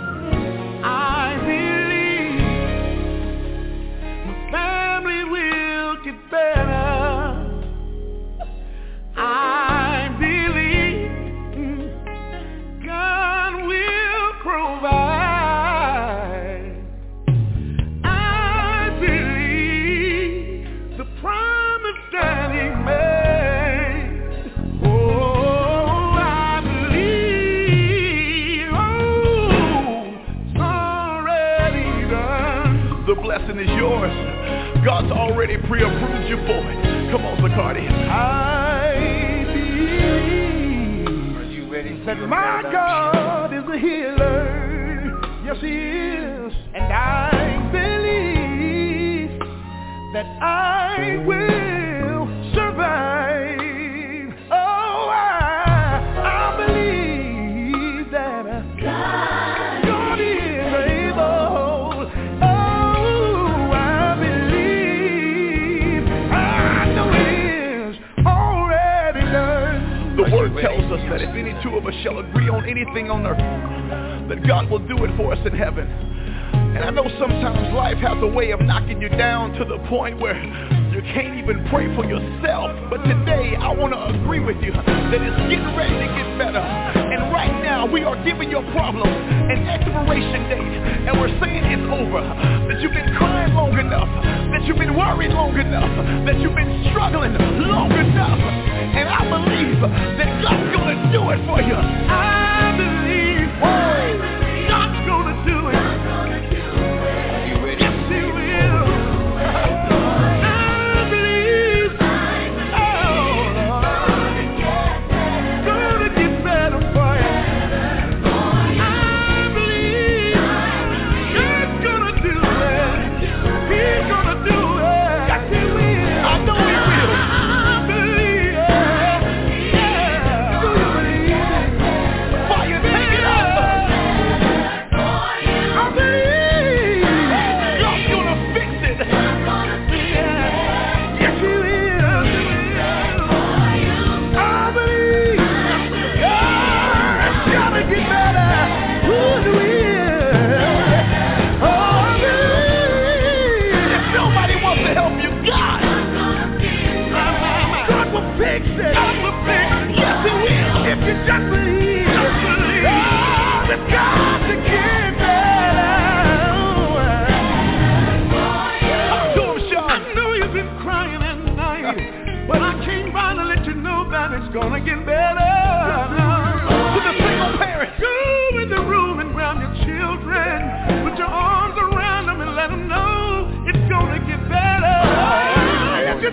Is yours. God's already pre-approved you for it. Come on, Bacardi. I believe Are you ready? that my God is a healer. Yes, He is. And I believe that I will shall agree on anything on earth, that God will do it for us in heaven. And I know sometimes life has a way of knocking you down to the point where you can't even pray for yourself. But today, I want to agree with you that it's getting ready to get better. Right now, we are giving your problem an expiration date. And we're saying it's over. That you've been crying long enough. That you've been worried long enough. That you've been struggling long enough. And I believe that God's going to do it for you. I believe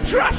trust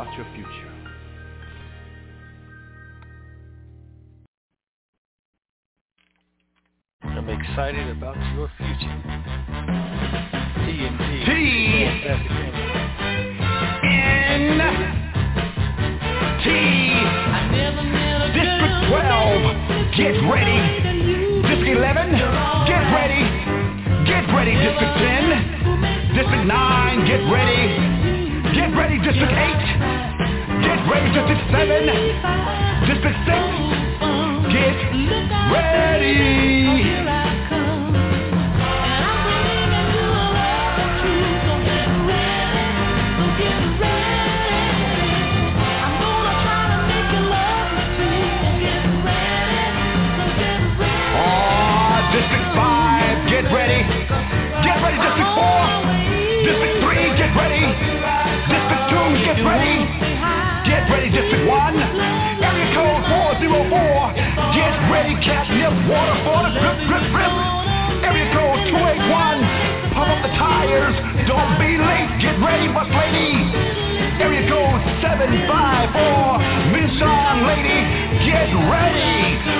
about your future. I'm excited about your future. TNT. T. N. T. District 12, get ready. District 11, get ready. Get ready, District 10. District 9, get ready. District 8. Get ready, District 7. District 6, get ready. Oh, District 5, get ready. Get ready, District 4. District 3, get ready. District 2, get ready. Get ready, District 1. Area code 404. Get ready, catch nip water for the grip, grip, grip. Area code 281. Pump up the tires. Don't be late. Get ready, bus lady. Area code 754. Mission lady, get ready.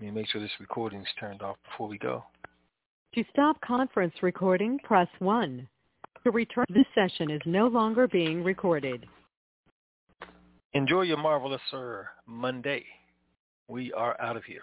Let me make sure this recording's turned off before we go. To stop conference recording, press 1. To return, this session is no longer being recorded. Enjoy your marvelous uh, Monday. We are out of here.